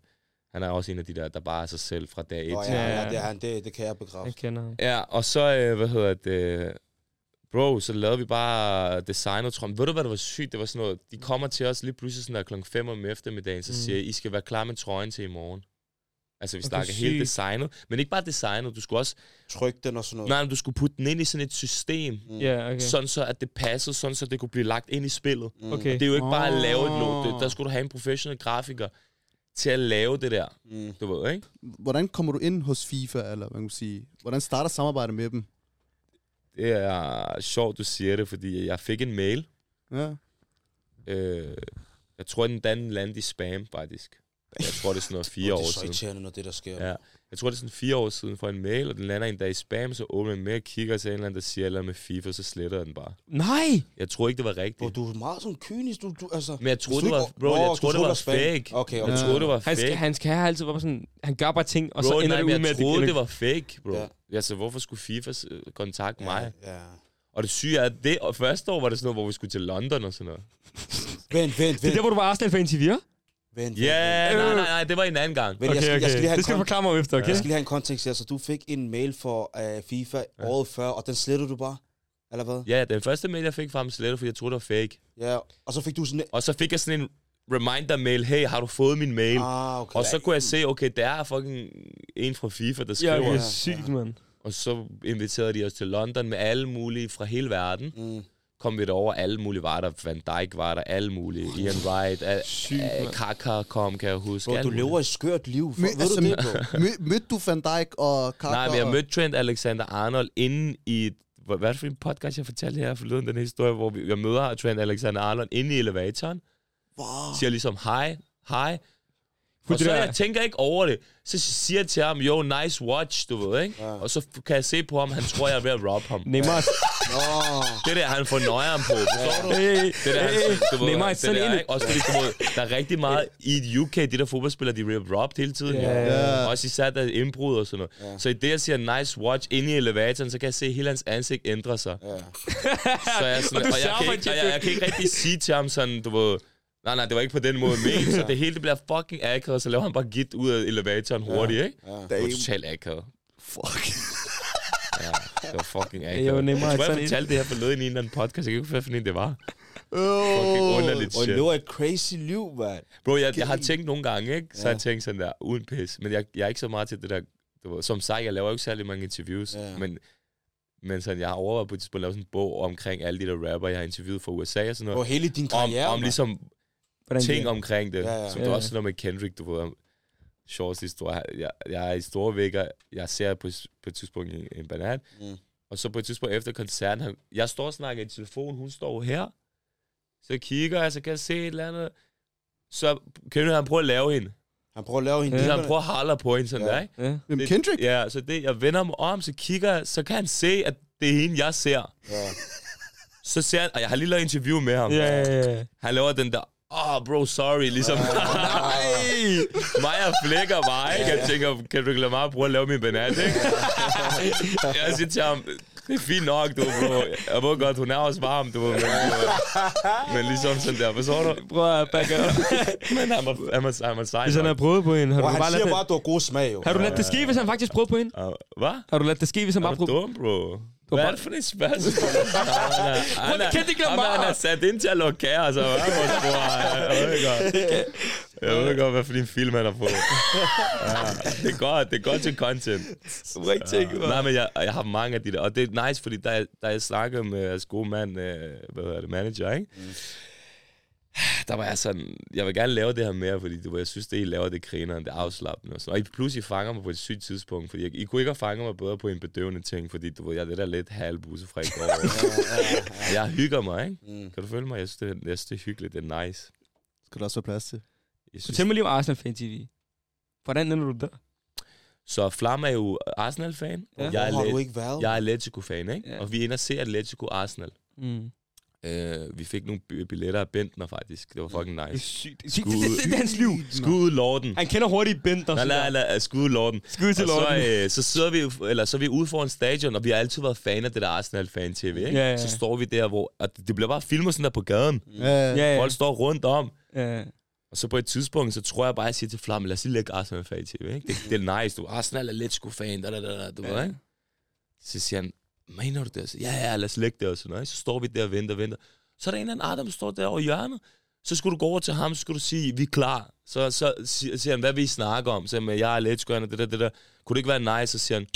Han er også en af de der, der bare er sig selv fra dag et. Til- ja, Ja, ja, ja. det, er han, det, det kan jeg Jeg bekræfte. kender ham. Ja, og så, øh, hvad hedder det, bro, så lavede vi bare designet, jeg. Ved du, hvad der var sygt? Det var sådan noget, de kommer til os lige pludselig sådan der klokken 5 om eftermiddagen, så Mm. siger I skal være klar med trøjen til i morgen. Altså, vi Okay, snakker hele sygt. designet. Men ikke bare designet, du skulle også, Tryk den og sådan noget. nej, men du skulle putte den ind i sådan et system, Mm. Ja, okay. sådan så, at det passede, sådan så det kunne blive lagt ind i spillet. Mm. Okay. Det er jo ikke bare at lave et. Det- Der skulle du have en professionel grafiker til at lave det der, Mm. du ved, ikke? Hvordan kommer du ind hos FIFA, eller hvad kan man sige? Hvordan starter samarbejdet med dem? Det er sjovt, du siger det, fordi jeg fik en mail. Ja. Øh, jeg tror, den den landede i spam, faktisk. Jeg tror, det er sådan noget fire år det er så siden. irriterende, når det der sker. Ja. Jeg tror, det er sådan fire år siden for en mail, og den lander en dag i spam, så åbner jeg med og kigger til en eller anden, der siger eller med FIFA, så sletter jeg den bare. Nej! Jeg tror ikke, det var Bro, rigtigt. du er meget sådan kynisk. Du, du, altså, Men jeg troede, det var, bro, Nå, jeg troede, det var spam. fake. Okay, okay. Jeg troede, det var Han skal, fake. han skal have altid bare sådan, han gør bare ting, og så Bro, ender nej, det ud med, jeg at troede, det, det var fake, bro. Ja. Ja. så hvorfor skulle FIFA øh, kontakte mig? Ja, ja. Og det syge er, at det og første år var det sådan noget, hvor vi skulle til London og sådan noget. Vent, vent, Det er vent. der, hvor du var Arsenal-fan til? Vent, Ja, vent, nej, nej, nej, det var en anden gang. vent. Vent, jeg, skal, jeg skal lige have Det skal du en forklare mig efter, okay? jeg skal lige have en kontekst her. Så du fik en mail for uh, FIFA året før, og den slettede du bare? Eller hvad? Ja, den første mail, jeg fik fra ham slettet, fordi jeg troede, det var fake. Ja, og så fik du sådan... Og så fik jeg sådan en reminder-mail, hey, har du fået min mail? Ah, okay. Og så kunne jeg se, okay, der er fucking en fra FIFA, der Ja, skriver. det er Ja, sygt, ja. mand. Og så inviterede de os til London med alle mulige fra hele verden. Mm. Kom vi derover, alle mulige var der. Van Dijk var der, alle mulige. Ian Wright, al, Sygt, al, mand. Kaka kom, kan jeg huske. Bro, du lever et skørt liv. For, Men, ved altså, du det, bro? mød, mødte du Van Dijk og Kaka? Nej, men jeg mødte Trent Alexander-Arnold inde i... Hvad hvad er det for en podcast, jeg fortalte her forleden, den her historie, hvor vi, jeg møder Trent Alexander-Arnold inde i elevatoren. Wow. Siger ligesom, hej, hej. Og det så jeg tænker ikke over det. Så siger jeg til ham, yo, nice watch, du ved, ikke? Ja. Og så kan jeg se på ham, han tror, jeg er ved at robbe ham. Neymar, Nå, Det der, han får nøjeren på, forstår du? hey, Det der, han, du ved, Neymar, det der, ikke? Også fordi, du ved, der er rigtig meget i UK, de der fodboldspillere, de bliver robbed hele tiden. Ja, jo. ja, ja. Også især der er indbrud og sådan noget. Ja. Så i det, jeg siger nice watch inde i elevatoren, så kan jeg se, at hele hans ansigt ændre sig. ja. Så jeg, sådan, Og og, jeg, kan ikke, og jeg, jeg kan ikke rigtig sige til ham sådan, du ved, nej, nej, det var ikke på den måde (laughs) ment, så det hele det bliver fucking akavet, så laver han bare git ud af elevatoren hurtigt, ikke? ja. Det var totalt akavet. Fuck. (laughs) Ja, det var fucking akavet. jo, Neymar, jeg tror, jeg en- fortalte det her forleden i en eller anden podcast, jeg kan ikke huske, hvad det var. Fucking Oh. underligt Og shit. lever et crazy liv, mand. Bro, jeg, jeg har tænkt nogle gange, ikke? Så Ja. ja. jeg tænkt sådan der, uden pis. Men jeg, jeg er ikke så meget til det der, du ved, som sagt, jeg laver jo ikke særlig mange interviews, Ja. ja. men, men sådan, jeg har overvejet på et tidspunkt at lave sådan en bog omkring alle de der rapper, jeg har interviewet fra USA og sådan På noget. hele din Om, karriere, om mand. ligesom Hvordan ting det- omkring det. Ja, Ja. Som Ja, ja. ja. også noget med Kendrick, du ved, Shorts historie. Jeg, jeg er i store vægger, jeg ser på, på et tidspunkt en, en banan, Mm. og så på et tidspunkt efter koncerten, han, jeg står og snakker i telefon, hun står her, så kigger jeg, så kan jeg se et eller andet, så kan han prøve at lave hende. Han prøver at lave hende. Ja. Så han prøver at holde på hende sådan Ja. der, ikke? Ja. Hvem, Det- Kendrick? Ja, så det, jeg vender mig om, så kigger jeg, så kan han se, at det er hende, jeg ser. Ja. Så ser han, og jeg har lige lavet interview med ham. Ja, ja, ja. Han laver den der, oh bro, sorry, ligesom, (laughs) nej, og flækker bare, ikke? Jeg tænker, kan du lade mig prøve at lave min banat, ikke? (laughs) jeg siger til ham, det er fint nok, du, bro. Jeg ved godt, hun er også varm, du, men, men ligesom sådan der, forstår du? Prøv at back up. (laughs) Men han var, han var, han var sej. Hvis han har prøvet på hende, har Og du han bare siger ladet bare, det... at du har god smag, jo. Har du ladet det ske, hvis han faktisk prøvede på hende? Uh, Hvad? Har du ladet det ske, hvis han Er bare du prøvede... dum, bro? Hvad er det for et spørgsmål? er, er, kendte ikke ham er, Lamar. han er sat ind til at lukke kaos, og hvad vores bror? Jeg ved godt. Jeg ved godt, hvad for en film han er på. (laughs) Ja, det er godt, det er godt til content. Du må ikke tænke. Nej, men jeg, jeg har mange af de der, og det er nice, fordi da, da jeg snakkede med jeres gode mand, øh, hvad hedder det, manager, ikke? Der var jeg sådan, jeg vil gerne lave det her mere, fordi du, ved, jeg synes, det I laver, det griner, det er afslappende. Og, sådan. og I pludselig fanger mig på et sygt tidspunkt, fordi jeg, I kunne ikke have fanget mig bedre på en bedøvende ting, fordi du ved, jeg er det der lidt halvbuse fra i går. (laughs) jeg hygger mig, ikke? Mm. Kan du følge mig? Jeg synes, det, er- jeg synes, det er hyggeligt, det er nice. Skal der også være plads til? Jeg synes, Fortæl mig lige om Arsenal Fan TV. Hvordan ender du der? så Flam er jo Arsenal-fan, Ja. jeg, er Hvor har Le- du ikke været? jeg er Atletico-fan, ikke? Ja. Og vi er inde og se Atletico Arsenal. Mm. Uh, vi fik nogle bi- billetter af Bentner, faktisk. Det var fucking Det er nice. sygt. Det, Skud. det, det, det er hans liv. Skud Lorden. Han kender hurtigt Bent og Nej, nej, nej, skud Lorden. Skud til Og så, øh, så sidder vi, eller så er vi ude foran stadion, og vi har altid været fan af det der Arsenal-fan-tv, ikke? Ja, ja. Så står vi der, hvor og det bliver bare filmet sådan der på gaden. Ja, Ja, ja. Folk står rundt om. ja. Og så på et tidspunkt, så tror jeg bare, at jeg siger til Flamme, lad os lige lægge Arsenal-fan tv, ikke? Det, det er nice, du. Arsenal er lidt sgu fan, da, da, da, da, du Ja. ved, ikke? Så siger han, mener du det? Så, ja, ja, lad os lægge det og sådan noget. Så står vi der og venter og venter. Så er der en eller anden Adam, der står der over hjørnet. Så skulle du gå over til ham, så skulle du sige, vi er klar. Så, så siger han, hvad vil I snakke om? Så siger han, jeg er lidt og det der, det der. Kunne det ikke være nice? Så siger han,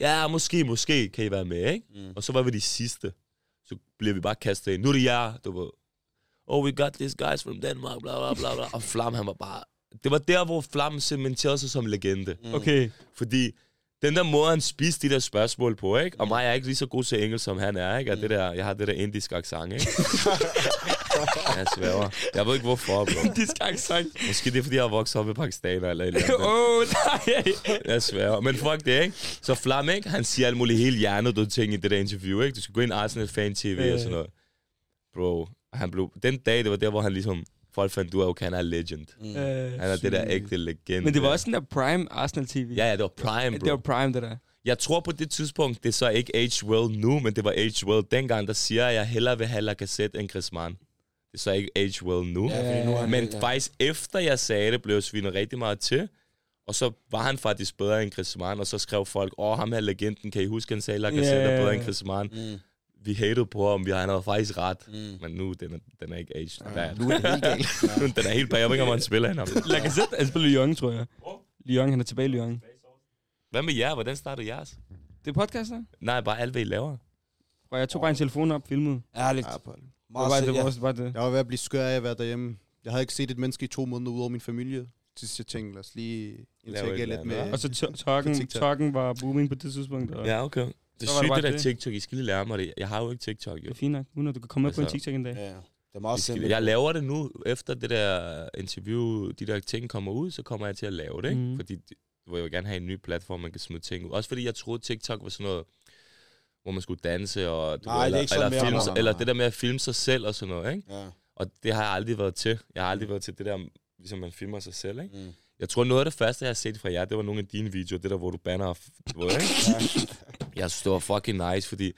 ja, måske, måske kan I være med, ikke? Mm. Og så var vi de sidste. Så bliver vi bare kastet ind. Nu er det jer, du ved. Oh, we got these guys from Denmark, bla bla bla bla. Og Flam, han var bare... Det var der, hvor Flam cementerede sig som legende. Mm. Okay. Fordi den der måde, han spiste de der spørgsmål på, ikke? Og mig er ikke lige så god til engelsk, som han er, ikke? Og det der, jeg har det der indisk accent, ikke? jeg sværger. Jeg ved ikke hvorfor, bro. Ikke sagt. Måske det er, fordi jeg har vokset op i Pakistan eller et eller andet. Åh, oh, nej. Jeg sværger. Men fuck det, ikke? Så Flam, ikke? Han siger alt muligt helt hjernedøde ting i det der interview, ikke? Du skal gå ind i Arsenal Fan TV og sådan noget. Bro, han blev... Den dag, det var der, hvor han ligesom... Folk fandt ud af, okay, han er legend. Mm. Øh, Han er det der ægte legende. Men det var også den der Prime Arsenal TV. Ja, ja, det var prime, bro. Det var Prime, det der. Jeg tror på det tidspunkt, det er så ikke age well nu, men det var age well dengang, der siger jeg, at jeg hellere vil have Lacazette end Griezmann. Det er så ikke age well nu. Ja, nu men ja. faktisk efter jeg sagde det, blev jeg svinet rigtig meget til. Og så var han faktisk bedre end Griezmann, og så skrev folk, åh, ham her legenden, kan I huske, han sagde, Lacazette Ja. er bedre end Griezmann. Mm. Vi hated på ham, vi han havde faktisk ret. Mm. Men nu, den er, den er ikke aged bad. Nu er det helt galt. (laughs) Nu, den er helt bad. Jeg ved ikke, om han spiller han ham. Lacazette, (laughs) han spiller Lyon, tror jeg. Lyon, han er tilbage i Lyon. Hvad med jer? Hvordan startede jeres? Det er podcast, der? Nej, bare alt, hvad I laver. Og jeg tog bare en telefon op, filmede. Ærligt. Ja, på- Det var, selv, det var ja. også bare det. Jeg var ved at blive skør af at være derhjemme. Jeg havde ikke set et menneske i to måneder ud over min familie. Til sidst jeg tænkte, lad os lige interagere lidt med... Og så to- (laughs) Tokken, var booming på det tidspunkt. Ja, okay. Det er sygt, det der det. TikTok. I skal lige lære mig det. Jeg har jo ikke TikTok, jo. Det er fint nok, uden at du kan komme med på en Altså, TikTok en dag. Ja, det er meget simpelt. Jeg laver det nu, efter det der interview, de der ting kommer ud, så kommer jeg til at lave det, ikke? Mm. Fordi det- du vil gerne have en ny platform, man kan smide ting ud. Også fordi jeg troede, TikTok var sådan noget, hvor man skulle danse, og, du Nej, ved, det er eller, eller, mere, filme, nej, sig- nej, eller det der med at filme sig selv og sådan noget, ikke? Ja. Og det har jeg aldrig været til. Jeg har aldrig været til det der, ligesom man filmer sig selv, ikke? Mm. Jeg tror, noget af det første, jeg har set fra jer, det var nogle af dine videoer, det der, hvor du banner, ved, ikke? Jeg synes, det var fucking nice, fordi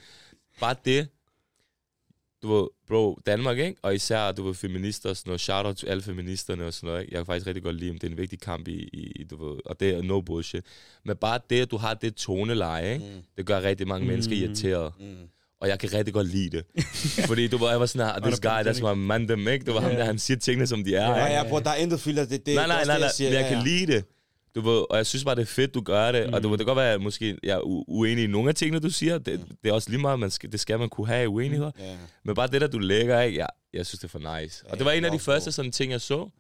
bare det, du ved, bro, Danmark, ikke? Og især, du ved, feminister og sådan noget. Shout out til alle feministerne og sådan noget, ikke? Jeg kan faktisk rigtig godt lide dem. Det er en vigtig kamp i, i du ved, og det er no bullshit. Men bare det, at du har det toneleje, ikke? Mm. Det gør rigtig mange mennesker Mm. irriteret. Mm. Og jeg kan rigtig godt lide det. (laughs) Fordi du ved, jeg var sådan her, this guy, that's my man them, ikke? Du var ham der, han siger tingene, som de er, Ja, ja, bror, der er intet filter. Det, det, nej, nej, nej, nej, jeg siger. kan lide det. Du ved, og jeg synes bare, det er fedt, du gør det. Mm. Og du ved, det kan godt være, at måske jeg er uenig i nogle af tingene, du siger. Det, det er også lige meget, man skal, det skal man kunne have uenigheder. Ja. Men bare det der, du lægger, ikke? Jeg, jeg synes, det er for nice. Og det var en af de første sådan ting, jeg så.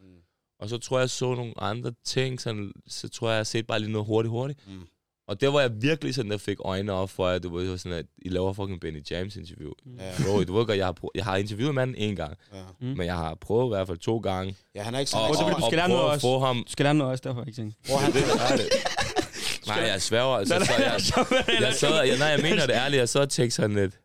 Og så tror jeg, jeg så nogle andre ting. Sådan, så tror jeg, jeg har set bare lige noget hurtigt, hurtigt. Mm. Og der var jeg virkelig sådan, der fik øjnene op for, at du ved, det var sådan, at I laver fucking Benny James interview. Ja. Bro, du ved godt, jeg har, prø- jeg har interviewet manden en gang, Ja. Mm. men jeg har prøvet i hvert fald to gange. ja, han er ikke så... Og, og, så vil og, du skal lære noget også. få ham Du skal lære noget også derfor, ikke tænke. Bror, han, det er det. Nej, jeg sværger. Altså, så jeg, jeg jeg, nej, jeg mener det ærligt. Jeg så og tænkte sådan lidt,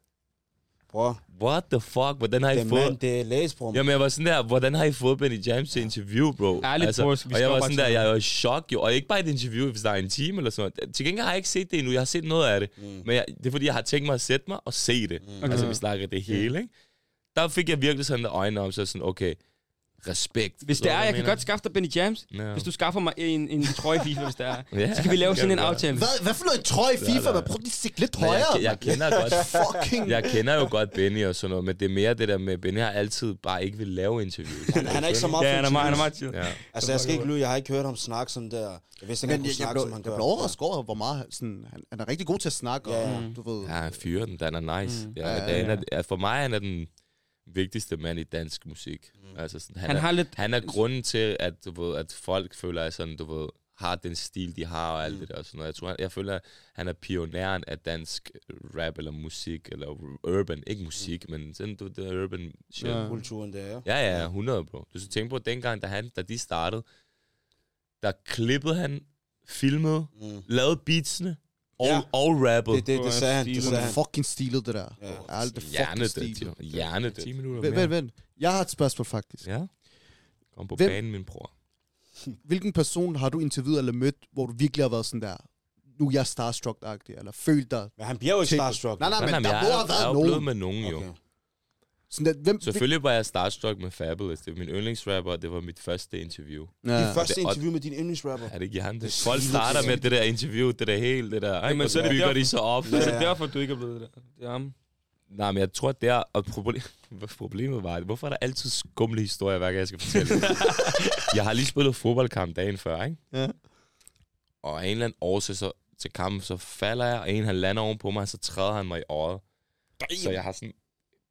bror, what the fuck, hvordan har I det fået... mand, det er læs, bror. Jamen, jeg var sådan der, hvordan har I fået Benny James til interview, bro? Altså, Ærligt, bror, vi og jeg var sådan der, jeg var i chok, jo. Og ikke bare et interview, hvis der er en time eller sådan noget. Til gengæld har jeg ikke set det endnu. Jeg har set noget af det. Mm. Men jeg, det er fordi, jeg har tænkt mig at sætte mig og se det. Mm. Mm. Altså, vi snakker det hele, Mm. ikke? Der fik jeg virkelig sådan der øjne om, så sådan, okay, respekt. Hvis det er, jeg kan godt skaffe dig Benny James. Ja. Hvis du skaffer mig en, en trøje FIFA, hvis det er. (laughs) Ja, Så kan vi lave sådan en aftale. Hvad, hvad for noget trøje FIFA? nej. Man prøv lige at stikke lidt Men jeg, højere. jeg, kender godt, Fucking... jeg kender jo godt Benny og sådan noget, men det er mere det der med, Benny har altid bare ikke vil lave interviews. Han, han er ikke så meget Ja, han er meget, han er meget. Ja. Altså, jeg skal ikke lyve, jeg har ikke hørt ham snakke sådan der. Jeg vidste ikke, han jeg, kunne jeg, snakke, blev, som han jeg gør. blev overrasket over, hvor meget sådan, han, han er rigtig god til at snakke, Ja, og ja. du ved... Ja, han fyrer den, den er nice. Mm. Ja, Ja, ja, ja, ja. Er, for mig han er den vigtigste mand i dansk musik. Mm. Altså sådan, han, Han er, har lidt... han er grunden til, at, du ved, at folk føler, at sådan, du ved, har den stil, de har og alt mm. det der. og Sådan noget. Jeg, tror, han, jeg føler, at han er pioneren af dansk rap eller musik, eller urban, ikke musik, mm. men sådan, du, det urban shit. Ja. Ja. Kulturen der, ja. Ja, ja, 100 bro. Du skal tænke på, at dengang, da, han, da de startede, der klippede han, filmede, Mm. lavede beatsene, og, Ja. og rappede. Det, det, det sagde han, det sagde han. Fucking stilet, det der. Ja. Alt det fucking stilet. jo. Hjernedødt. 10 minutter Vent, vent, vent. Jeg har et spørgsmål, faktisk. Ja. Kom på Hvem- banen, min bror. (laughs) Hvilken person har du interviewet eller mødt, hvor du virkelig har været sådan der, nu er jeg starstruck-agtig, eller følt dig? Men han bliver jo ikke starstruck. Nej, nej, men Jamen, der jeg, må have jeg er været jo blevet nogen. med nogen, jo. Sådan der, hvem, Selvfølgelig var jeg starstruck med Fabulous. Det var min yndlingsrapper, og det var mit første interview. Ja. Dit første Det- interview med din yndlingsrapper. Er det ikke Jan? Det er Folk starter med det der interview, det der helt, det der. Jamen, og så så er det bygger de sig op. Så er det Ja. derfor, du ikke er blevet det. Det er ham. Nej, men jeg tror, det er... Og problem, hvad problemet var, hvorfor er der altid skumle historier, hver gang jeg skal fortælle? (laughs) jeg har lige spillet fodboldkamp dagen før, ikke? Ja. Og af en eller anden årsag, så til kampen, så falder jeg, og en han lander oven på mig, og så træder han mig i øjet. Så jeg har sådan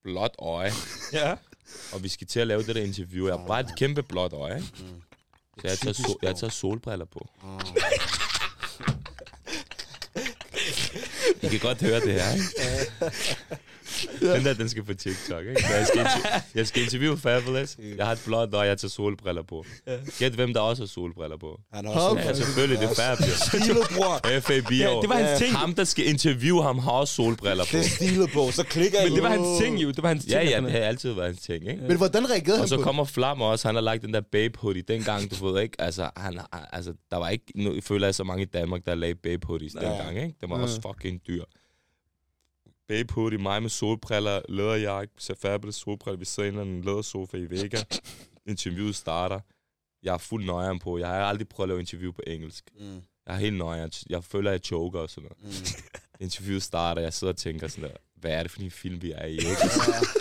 blåt øje, (laughs) Ja. og vi skal til at lave det der interview. Jeg har bare et kæmpe blåt øje, ikke? Mm. Så jeg tager, so- jeg tager solbriller på. Ah. (laughs) I kan godt høre det her, ikke? Den der, den skal på TikTok, ikke? Så jeg skal, inter- jeg skal interviewe Fabulous. Jeg har et blåt øje, jeg tager solbriller på. Gæt, hvem der også har solbriller på. Han har også... Ja, selvfølgelig, det er Fab, jo. Stilet, bror. FAB ja det var hans ting. Ham, der skal interviewe ham, har også solbriller på. Det er stilet. Så klikker jeg. Men det var hans ting jo. Det var hans ting. Ja, ja, det har altid været hans ting, ikke? Men hvordan reagerede Og han så på kommer Flam også, han har lagt den der babe hoodie dengang, du ved ikke, altså, han, altså der var ikke, nu føler jeg så mange i Danmark, der lagde babe hoodies dengang, ikke? Det var også fucking dyr. Babe hoodie, mig med solbriller, læderjakke, Fabulous solbriller, vi sidder i en eller anden lædersofa i Vega. (laughs) Interviewet starter. Jeg er fuld nøjeren på. Jeg har aldrig prøvet at lave interview på engelsk. Mm. Jeg er helt nøjeren. Jeg føler, jeg choker og sådan noget. Mm. (laughs) Interviewet starter, jeg sidder og tænker sådan der, hvad er det for en film, vi er i, ikke?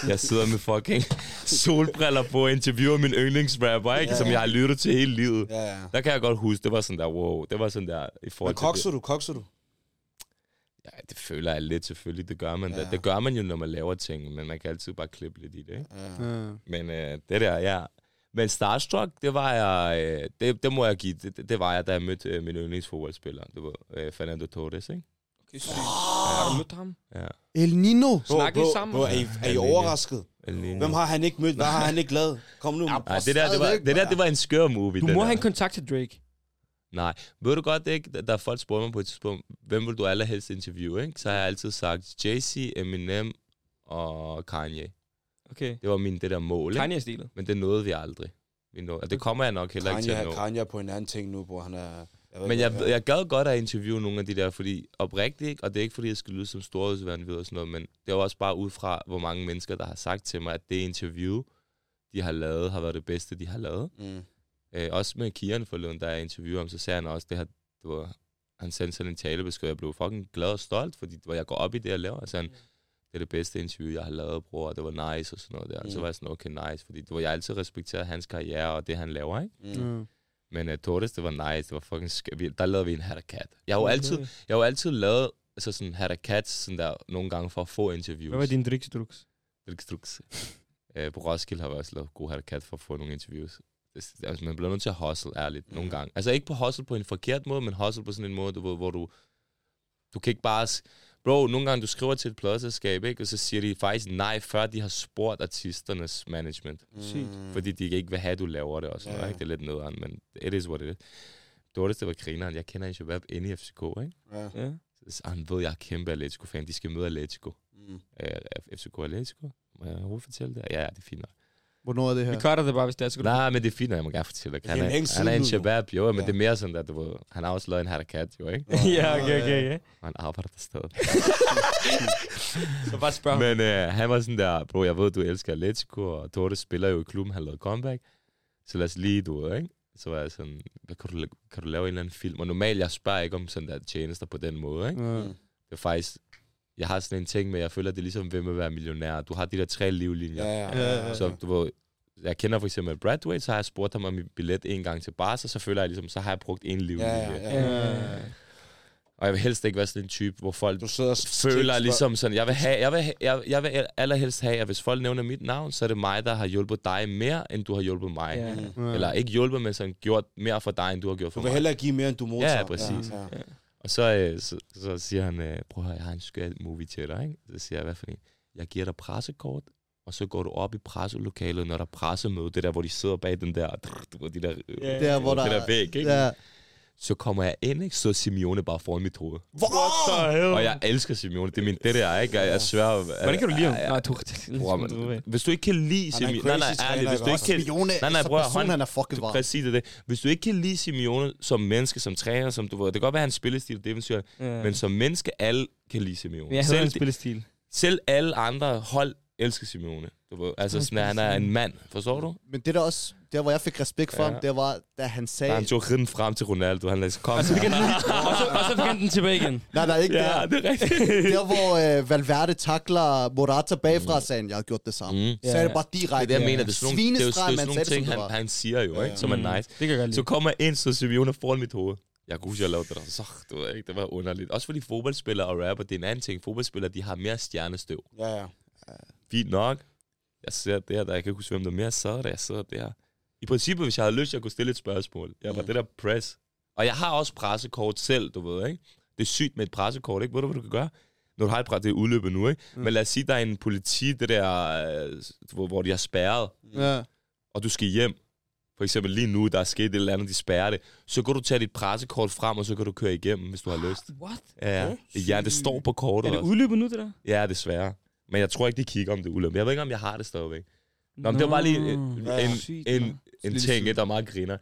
Jeg sidder med fucking solbriller på og interviewer min yndlingsrapper, ikke? Ja, Som ja. jeg har lyttet til hele livet. Ja, ja. Der kan jeg godt huske, det var sådan der, wow, det var sådan der, i forhold Men til kokser du, kokser du? Det. Ja, det føler jeg lidt selvfølgelig, det gør man. Ja. Ja. Det, det gør man jo, når man laver ting, men man kan altid bare klippe lidt i det, ikke? Ja. Ja. Men øh, det der, ja. Men Starstruck, det var jeg, øh, det, det må jeg give, det, det var jeg, da jeg mødte øh, min yndlingsfodboldspiller. Det var øh, Fernando Torres, ikke? Okay, sygt. Har du mødt ham? Ja. El Nino. Snakker I sammen? Bro, er I, er I Ja. overrasket? Hvem har han ikke mødt? Hvad har han ikke lavet? Kom nu. Nej, det der, det var, det der, det var en skør movie. Du må have en kontakt til Drake. Nej, ved du godt ikke, der er folk spurgte mig på et tidspunkt, hvem vil du allerhelst interviewe, ikke? Så har jeg altid sagt Jay-Z, Eminem og Kanye. Okay. Det var min det der mål, ikke? Kanye-stilet. Men det nåede vi aldrig. Vi nåede, og det kommer jeg nok heller ikke til at Kanye, nå. Kanye er på en anden ting nu, bror. Han er... ved Men jeg, jeg gad godt at interviewe nogle af de der, fordi oprigtigt, ikke? og det er ikke fordi, jeg skal lyde som storhedsvandvid og sådan noget, men det er jo også bare ud fra, hvor mange mennesker, der har sagt til mig, at det interview, de har lavet, har været det bedste, de har lavet. Mm. Øh, også med Kian forleden, da jeg interviewede ham, så sagde han også, det har, det var, han sendte sådan en talebesked, jeg blev fucking glad og stolt, fordi det var, jeg går op i det, jeg laver. Altså, han, det er det bedste interview, jeg har lavet, bror, og det var nice og sådan noget der. Mm. Så Mm. var jeg sådan, okay, nice, fordi det var, jeg altid respekteret hans karriere og det, han laver, ikke? Mm. Ja. Men uh, Torres, det var nice, det var fucking sk- vi, Der lavede vi en hat Jeg har jo Okay. altid, jeg har jo altid lavet altså sådan hat sådan der nogle gange for at få interviews. Hvad var din drikstruks? Drikstruks. Uh, på Roskilde har vi også lavet god hat for at få nogle interviews. Det, altså, man bliver nødt til at hustle, ærligt, mm. nogle gange. Altså ikke på hustle på en forkert måde, men hustle på sådan en måde, ved, hvor du... Du kan ikke bare... Bro, nogle gange du skriver til et pladselskab, ikke? Og så siger de faktisk nej, før de har spurgt artisternes management. Sygt. Fordi de ikke vil have, at du laver det og sådan Ja. noget, ikke? Det er lidt nederen, men it is what it is. Dortes, det var grineren. Jeg kender en Shabab inde i FCK, ikke? Ja. Ja. Så han ved, jeg er kæmpe Atletico-fan. De skal møde Atletico. Mm. Øh, FCK Atletico? Må jeg overhovedet fortælle det? Ja, ja, det er fint nok. Hvornår er det Vi her? cutter det bare, hvis det er, så du... Nej, men det er fint, jeg må gerne fortælle dig. Han er er, han er en Shabab, jo, men Ja. det er mere sådan, at du ved, han har også lavet en hatakat, jo, ikke? ja, okay, okay, ja. Og han arbejder der stadig. (laughs) Så bare spørg. Men øh, han var sådan der, bro, jeg ved, du elsker Atletico, og Dorte spiller jo i klubben, han lavede comeback. Så lad os lige, du ved, ikke? Så var jeg sådan, hvad kan, du, kan du lave en eller anden film? Og normalt, jeg spørger ikke om sådan der tjenester på den måde, ikke? Mm. Det er faktisk, jeg har sådan en ting med, jeg føler, det er ligesom, hvem vil være millionær. Du har de der tre livlinjer. Ja, ja, ja, ja. Så du jeg kender for eksempel Bradway, så har jeg spurgt ham om min billet en gang til Barca, så føler jeg ligesom, så har jeg brugt en livlinje. Ja, ja, ja. Ja. Og jeg vil helst ikke være sådan en type, hvor folk Du sidder føler ligesom sådan, jeg vil, have, jeg, vil, have, jeg, jeg vil allerhelst have, at hvis folk nævner mit navn, så er det mig, der har hjulpet dig mere, end du har hjulpet mig. Ja. Ja. Eller ikke hjulpet, men sådan gjort mere for dig, end du har gjort for Du vil mig. hellere give mere, end du modtager. Ja, præcis. Ja, ja. Og så, øh, så, så siger han, øh, prøv at høre, jeg har en skør movie til dig, ikke? Så siger jeg, hvad for en? Jeg giver dig pressekort, og så går du op i presselokalet, når der er pressemøde, det der, hvor de sidder bag den der, du ved, de der, Ja. Der, hvor der, der væg, ikke? Ja. Så kommer jeg ind, ikke? Så Simeone bare foran mit hoved. Hvor? Og jeg elsker Simeone, det er min, det der, ikke? Jeg, jeg svær... Hvordan kan du lide ham? Nej, du... Bror, men, hvis du ikke kan lide Han Simeone... Nej, nej, ærligt, hvis du ikke ikke kan... Simeone, Nej, nej, bror, person, han- han er fucking varm. Præcis det. Hvis du ikke kan lide Simeone som menneske, som træner, som du ved, det kan godt være, at hans spillestil er defensivt, Ja. men som menneske, alle kan lide Simeone. Men jeg selv, en spillestil. selv alle andre hold elsker Simeone. Du ved, altså sådan, at han er en mand, forstår du? Men det der også, der hvor jeg fik respekt for Ja. ham, det var, da han Da sagde... han tog ridden frem til Ronaldo, han lagde kom. Og så fik han den, og så, og så fik han den tilbage igen. Nej, nej, ikke Ja, der. det er rigtigt. Der hvor øh, Valverde takler Morata bagfra, sagde han, jeg har gjort det samme. Mm. Så er det Ja. bare Det direkte. er det, jeg mener. Det er sådan nogle, det er det er sådan nogle sagde det, ting, han, det han siger jo, ikke? Som er Mm. nice. Det kan godt. Så kommer ind, så Simeone foran mit hoved. Jeg kunne huske, jeg lavede det der. Så, du ved ikke, det var underligt. Også fordi fodboldspillere og rapper, det er en anden ting. Fodboldspillere, de har mere stjernestøv. Ja, ja. Fint nok. Jeg ser der, der jeg kan ikke huske, hvem der mere sad der. Jeg sidder der. I princippet, hvis jeg havde lyst, jeg kunne stille et spørgsmål. Jeg var Mm. det der press. Og jeg har også pressekort selv, du ved, ikke? Det er sygt med et pressekort, ikke? Ved du, hvad du kan gøre? Når du har et pres, det er udløbet nu, ikke? Mm. Men lad os sige, der er en politi, det der, øh, hvor, hvor de har spærret, Ja. og du skal hjem. For eksempel lige nu, der er sket et eller andet, de spærrer det. Så kan du tage dit pressekort frem, og så kan du køre igennem, hvis du har lyst. What? Ja, ja. det står på kortet Er det udløbet nu, det der? Ja, desværre. Men jeg tror ikke, de kigger, om det er ulykke. Jeg ved ikke, om jeg har det stadigvæk. Nå, men det var bare lige en, ja. en, Sygt, en, en ting, der er meget griner.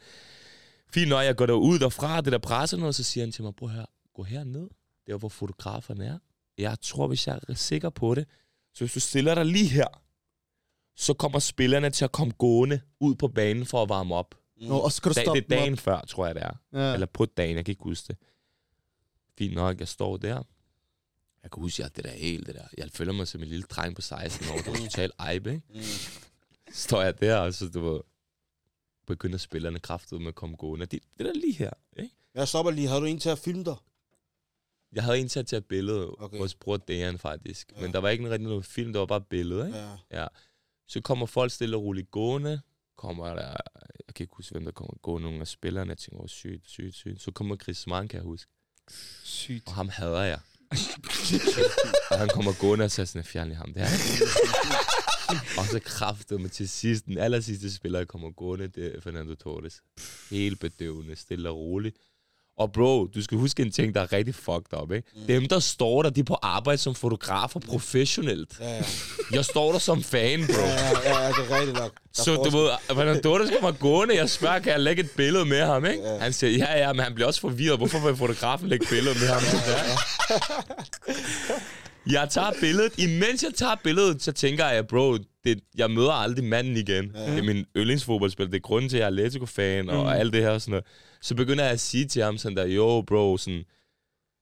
Fint, når jeg går derud derfra, det der presser noget, så siger han til mig, prøv her, gå herned, der hvor fotograferne er. Jeg tror, hvis jeg er sikker på det, så hvis du stiller dig lige her, så kommer spillerne til at komme gående ud på banen for at varme op. Nå, og så kan du stoppe det er dagen før, tror jeg, det er. Ja. Eller på dagen, jeg kan ikke huske det. Fint nok, jeg står der. Jeg kan huske, at det der helt, det der. Jeg føler mig som en lille dreng på 16 år, der er totalt ejbe, ikke? Mm. Så står jeg der, og så du ved, begynder spillerne kraftet med at komme gående. Det, det der lige her, ikke? Jeg stopper lige. Havde du en til at filme dig? Jeg havde en til at tage billede, Okay. vores bror Dejan faktisk. Ja. Men der var ikke rigtig noget film, det var bare billede, ikke? Ja. Så kommer folk stille og roligt gående. Kommer der, jeg kan ikke huske, hvem der kommer gående, nogle af spillerne. Jeg tænker, oh, sygt, sygt, sygt. Så kommer Chris Mann, kan jeg huske. Sygt. Og ham hader jeg og han kommer gående og siger sådan, fjern ham. Det er og så kraftede med til sidst, den aller sidste spiller, der kommer gående, det er Fernando Torres. Helt bedøvende, stille og roligt. Og bro, du skal huske en ting, der er rigtig fucked up, ikke? Mm. Dem, der står der, de er på arbejde som fotografer professionelt. Ja, ja. Jeg står der som fan, bro. Ja, ja, ja, det er rigtigt nok. Der Så du ved, Fernando Torres kommer gående, jeg spørger, kan jeg lægge et billede med ham, ikke? Ja. Han siger, ja, ja, men han bliver også forvirret. Hvorfor vil fotografen lægge billede med ham? Jeg tager billedet. Imens jeg tager billedet, så tænker jeg, bro, det, jeg møder aldrig manden igen. Ja. Det er min yndlingsfodboldspiller. Det er grunden til, at jeg er Atletico-fan og Mm. alt det her og sådan noget. Så begynder jeg at sige til ham sådan der, jo, bro, sådan...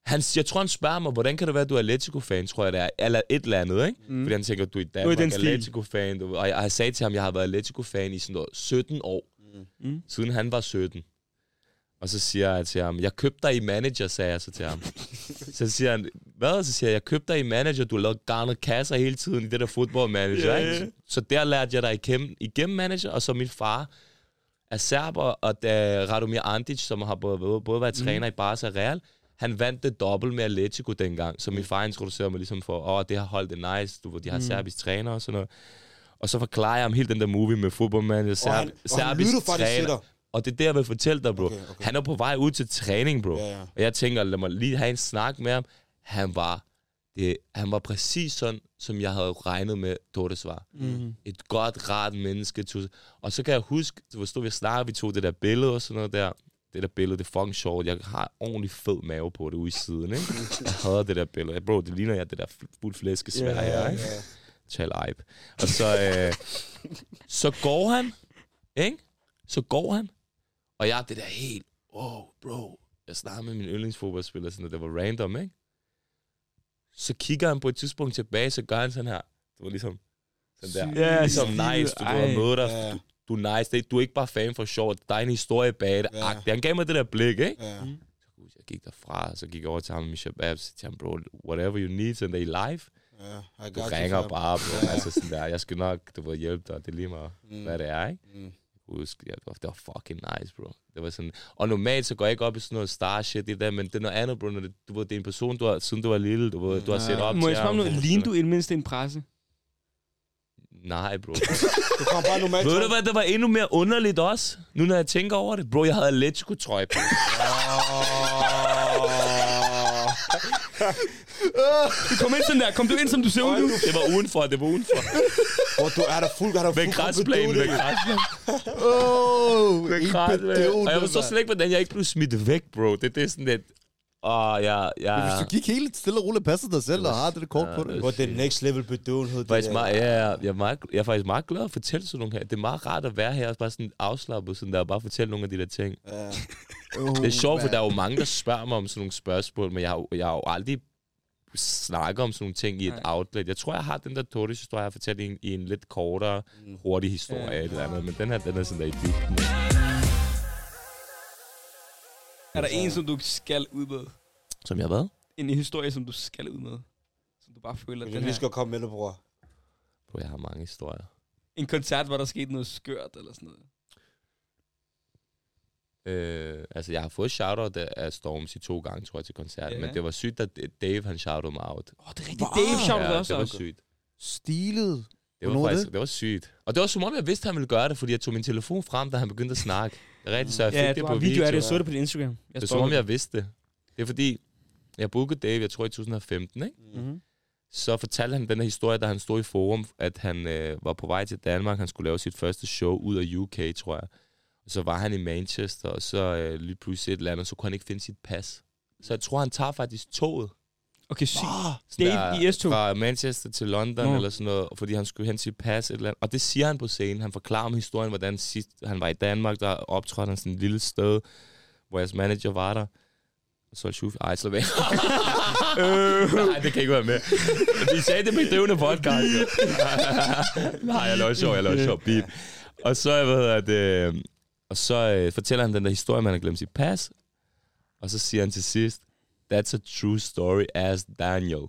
Han, jeg tror, han spørger mig, hvordan kan det være, at du er Atletico-fan, tror jeg det er. Eller et eller andet, ikke? Mm. Fordi han tænker, du er i Danmark. Atletico-fan. Og jeg, jeg sagde til ham, at jeg har været Atletico-fan i sådan noget 17 år. Mm. Siden han var 17. Og så siger jeg til ham, jeg købte dig i manager, sagde jeg så til ham. så siger han, hvad? Så siger jeg, jeg købte dig i manager, du har lavet garnet kasser hele tiden i det der fodboldmanager, yeah, ja. ikke? Så der lærte jeg dig igennem, igennem manager, og så min far er serber, og da Radomir Andic, som har både, både, været træner i Barca og Real, han vandt det dobbelt med Atletico dengang, så min far introducerede mig ligesom for, åh, oh, det har holdt det nice, du de har mm. serbisk træner og sådan noget. Og så forklarer jeg ham hele den der movie med han, serb, han serbisk træner. Og det er det, jeg vil fortælle dig, bro. Okay, okay. Han er på vej ud til træning, bro. Ja, ja. Og jeg tænker, lad mig lige have en snak med ham. Han var, det, han var præcis sådan, som jeg havde regnet med, Torres var. Mm. Et godt, rart menneske. Og så kan jeg huske, hvor stod vi snakkede, vi tog det der billede og sådan noget der. Det der billede, det er fucking sjovt. Jeg har ordentlig fed mave på det ude i siden, ikke? Jeg hader det der billede. Bro, det ligner jeg det der fuld flæskesvær Ja, her, ikke? Tal Ibe. Og så, øh, så går han, ikke? Så går han, og jeg det der helt, wow, bro. Jeg snakker med min yndlingsfodboldspiller, sådan, og det var random, ikke? Så kigger han på et tidspunkt tilbage, så gør han sådan her. Det var ligesom sådan der. Ja, ligesom stil. nice, du, du har mødt dig. Ja. Du, du er nice. Det, du er ikke bare fan for sjov. Der er en historie bag det. Ja. Han gav mig det der blik, ikke? Ja. Så huske, jeg gik derfra, og så gik jeg over til ham med Shabab, så til ham, bro, whatever you need, sådan der i live, Ja, I du ringer you, bare, bro, Ja. altså sådan der, jeg skal nok, du ved, hjælpe dig, det er lige meget, Mm. hvad det er, ikke? Mm. Husk, ja, det, var, det var fucking nice, bro. Det var sådan, og normalt så går jeg ikke op i sådan noget star shit, det der, men det er noget andet, bro, når det, du ved, det er en person, du har, siden du var lille, du ved, du har set op Må til jeg spørge ham, noget? Ligner du i det mindste en presse? Nej, bro. Du kom bare normalt. Ved du hvad, det var endnu mere underligt også, nu når jeg tænker over det. Bro, jeg havde Atletico-trøje på. Du kom ind sådan der. Kom du ind, som du ser ud nu? Det var udenfor, det var udenfor. Hvor du er der fuld, er der Med fuld græsplænen, med græsplænen. Åh, Med ikke græsplænen. Og jeg forstår slet ikke, hvordan jeg ikke blev smidt væk, bro. Det, det er sådan lidt... Åh, jeg... Jeg Hvis du gik helt stille og roligt, passer dig selv og har det kort på det. Hvor det er next level bedøvenhed. faktisk meget, ja, ja, jeg, er meget, jeg er faktisk meget glad at fortælle sådan nogle her. Det er meget rart at være her og bare sådan afslappet, sådan der, og bare fortælle nogle af de der ting. Ja. Det er sjovt, for der er jo mange, der spørger mig om sådan nogle spørgsmål, men jeg har, jeg har jo aldrig snakket om sådan nogle ting i et Nej. outlet. Jeg tror, jeg har den der Tortoise-historie, jeg har fortalt i en, i en lidt kortere, hurtig historie Ja. eller andet, men den her, den er sådan der i dybden. Er der en, som du skal ud med? Som jeg hvad? En historie, som du skal ud med? Som du bare føler, den lige her... skal komme med det, bror. Bro, jeg har mange historier. En koncert, hvor der skete noget skørt eller sådan noget. Øh, altså, jeg har fået shoutout af Storms i to gange, tror jeg, til koncerten, Ja. men det var sygt, at Dave, han shoutede mig out. Åh, oh, det er rigtigt. Dave shout ja, også det var sygt. Stilet. Det Hvornår var var faktisk, det? det? var sygt. Og det var som om, jeg vidste, at han ville gøre det, fordi jeg tog min telefon frem, da han begyndte at snakke. Det er rigtigt, så jeg fik Ja, det du på en video af det. Jeg video. så det på din Instagram. Jeg Det er som om, jeg vidste det. Det er fordi, jeg bookede Dave, jeg tror i 2015, ikke? Mm-hmm. Så fortalte han den her historie, da han stod i forum, at han øh, var på vej til Danmark. Han skulle lave sit første show ud af UK, tror jeg. Så var han i Manchester, og så øh, lige pludselig et eller andet, så kunne han ikke finde sit pas. Så jeg tror, han tager faktisk toget. Okay, sygt. Sådan Dave i S-tog? Fra Manchester til London Nå. eller sådan noget, fordi han skulle hen sit pas et eller andet. Og det siger han på scenen. Han forklarer om historien, hvordan sidst han var i Danmark, der optrådte han sådan et lille sted, hvor jeres manager var der. Og så Shuf, ej, slå væk. (laughs) nej, det kan ikke være med. Vi sagde det med drivende podcast. (laughs) nej, jeg laver sjov, jeg laver sjov. Beep. Og så, hvad hedder det, og så øh, fortæller han den der historie, man har glemt sit pas. Og så siger han til sidst, That's a true story as Daniel.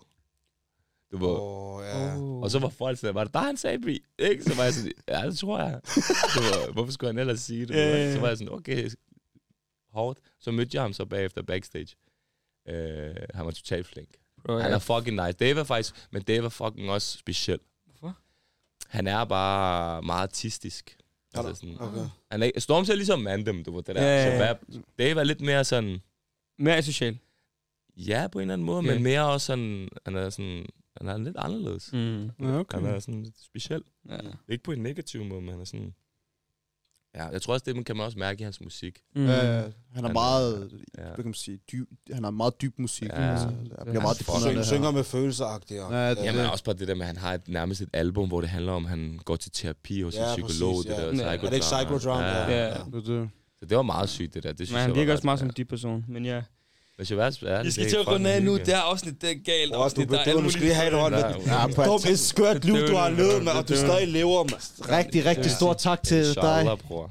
Du Åh, oh, ja. Oh. og så var folk sådan, var det der, han sagde, Bri? Ikke? Så var jeg sådan, ja, det tror jeg. Så var, hvorfor skulle han ellers sige det? Ja, ja. Så var jeg sådan, okay, hårdt. Så mødte jeg ham så bagefter backstage. Øh, han var totalt flink. Bro, Han ja. er fucking nice. Dave er faktisk, men Dave er fucking også speciel. Hvorfor? Han er bare meget artistisk. Altså sådan, Okay. han er, Storm ser ligesom Mandem, du ved det der. Ja, ja, ja. Dave er lidt mere sådan, Mere social. ja på en eller anden måde, Okay. men mere også sådan, han er sådan, han er lidt anderledes. Mm. Ja, okay. Han er sådan lidt speciel. Ja. Ikke på en negativ måde, men han er sådan... Ja, jeg tror også, det man kan man også mærke i hans musik. Mm. Ja, han er Han- meget, Ja. hvad kan man sige, dyb, han har meget dyb musik. Ja. Altså, Ja. bliver meget defineret det synger med følelseagtigt. Ja, det- Jamen også bare det der med, at han har et, nærmest et album, hvor det handler om, at han går til terapi hos Ja, en psykolog. præcis, det ja. der Ja. Er det ikke psychodrama? Ja. Ja. ja. Det er det. Så det var meget sygt, det der. Det synes Men han virker også meget ret- som de person. Men ja. Hvis jeg var ærlig, Vi skal det til er at runde af nu. Det er afsnit, det er galt. Også du er bedøver, alle du skal lige have et hånd. Med- Dog, et skørt liv, du har levet, mand, og du stadig lever, mand. Rigtig, rigtig stor tak til dig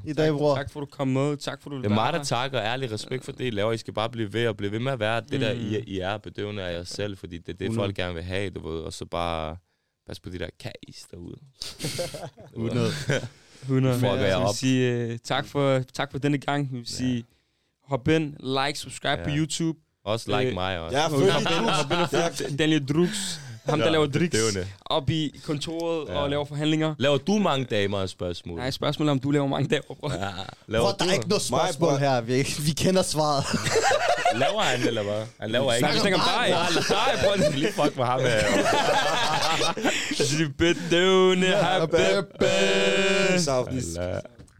i dag, bror. Tak for, at du kom med. Tak for, at du Det er mig, der her. takker ærlig respekt for det, I laver. I skal bare blive ved og blive ved med at være det der, Mm. I, I er bedøvende af jer selv, fordi det er det, 100. folk gerne vil have, du ved. Og så bare pas på de der kajs derude. 100. 100. Fucker Men jeg op. sige, uh, tak, for, tak for denne gang. Vi vil sige, hop ind, like, subscribe Ja. på YouTube. Også like Øh, mig også. Ja, følg Daniel Drux. Ham, der Ja, laver er bedøvende. Op i kontoret Ja. og laver forhandlinger. Laver du mange damer og spørgsmål? Nej, spørgsmålet er, om du laver mange dage, bror. Ja. Laver Bror, der du? er ikke noget Mig, spørgsmål bror. her. Vi, vi kender svaret. (laughs) Laver han, eller hvad? Han laver ikke. Nej, vi snakker om dig. Nej, bror. Jeg (laughs) lige fuck med ham. her. Er bedøvende. Happy Peace out. Allah.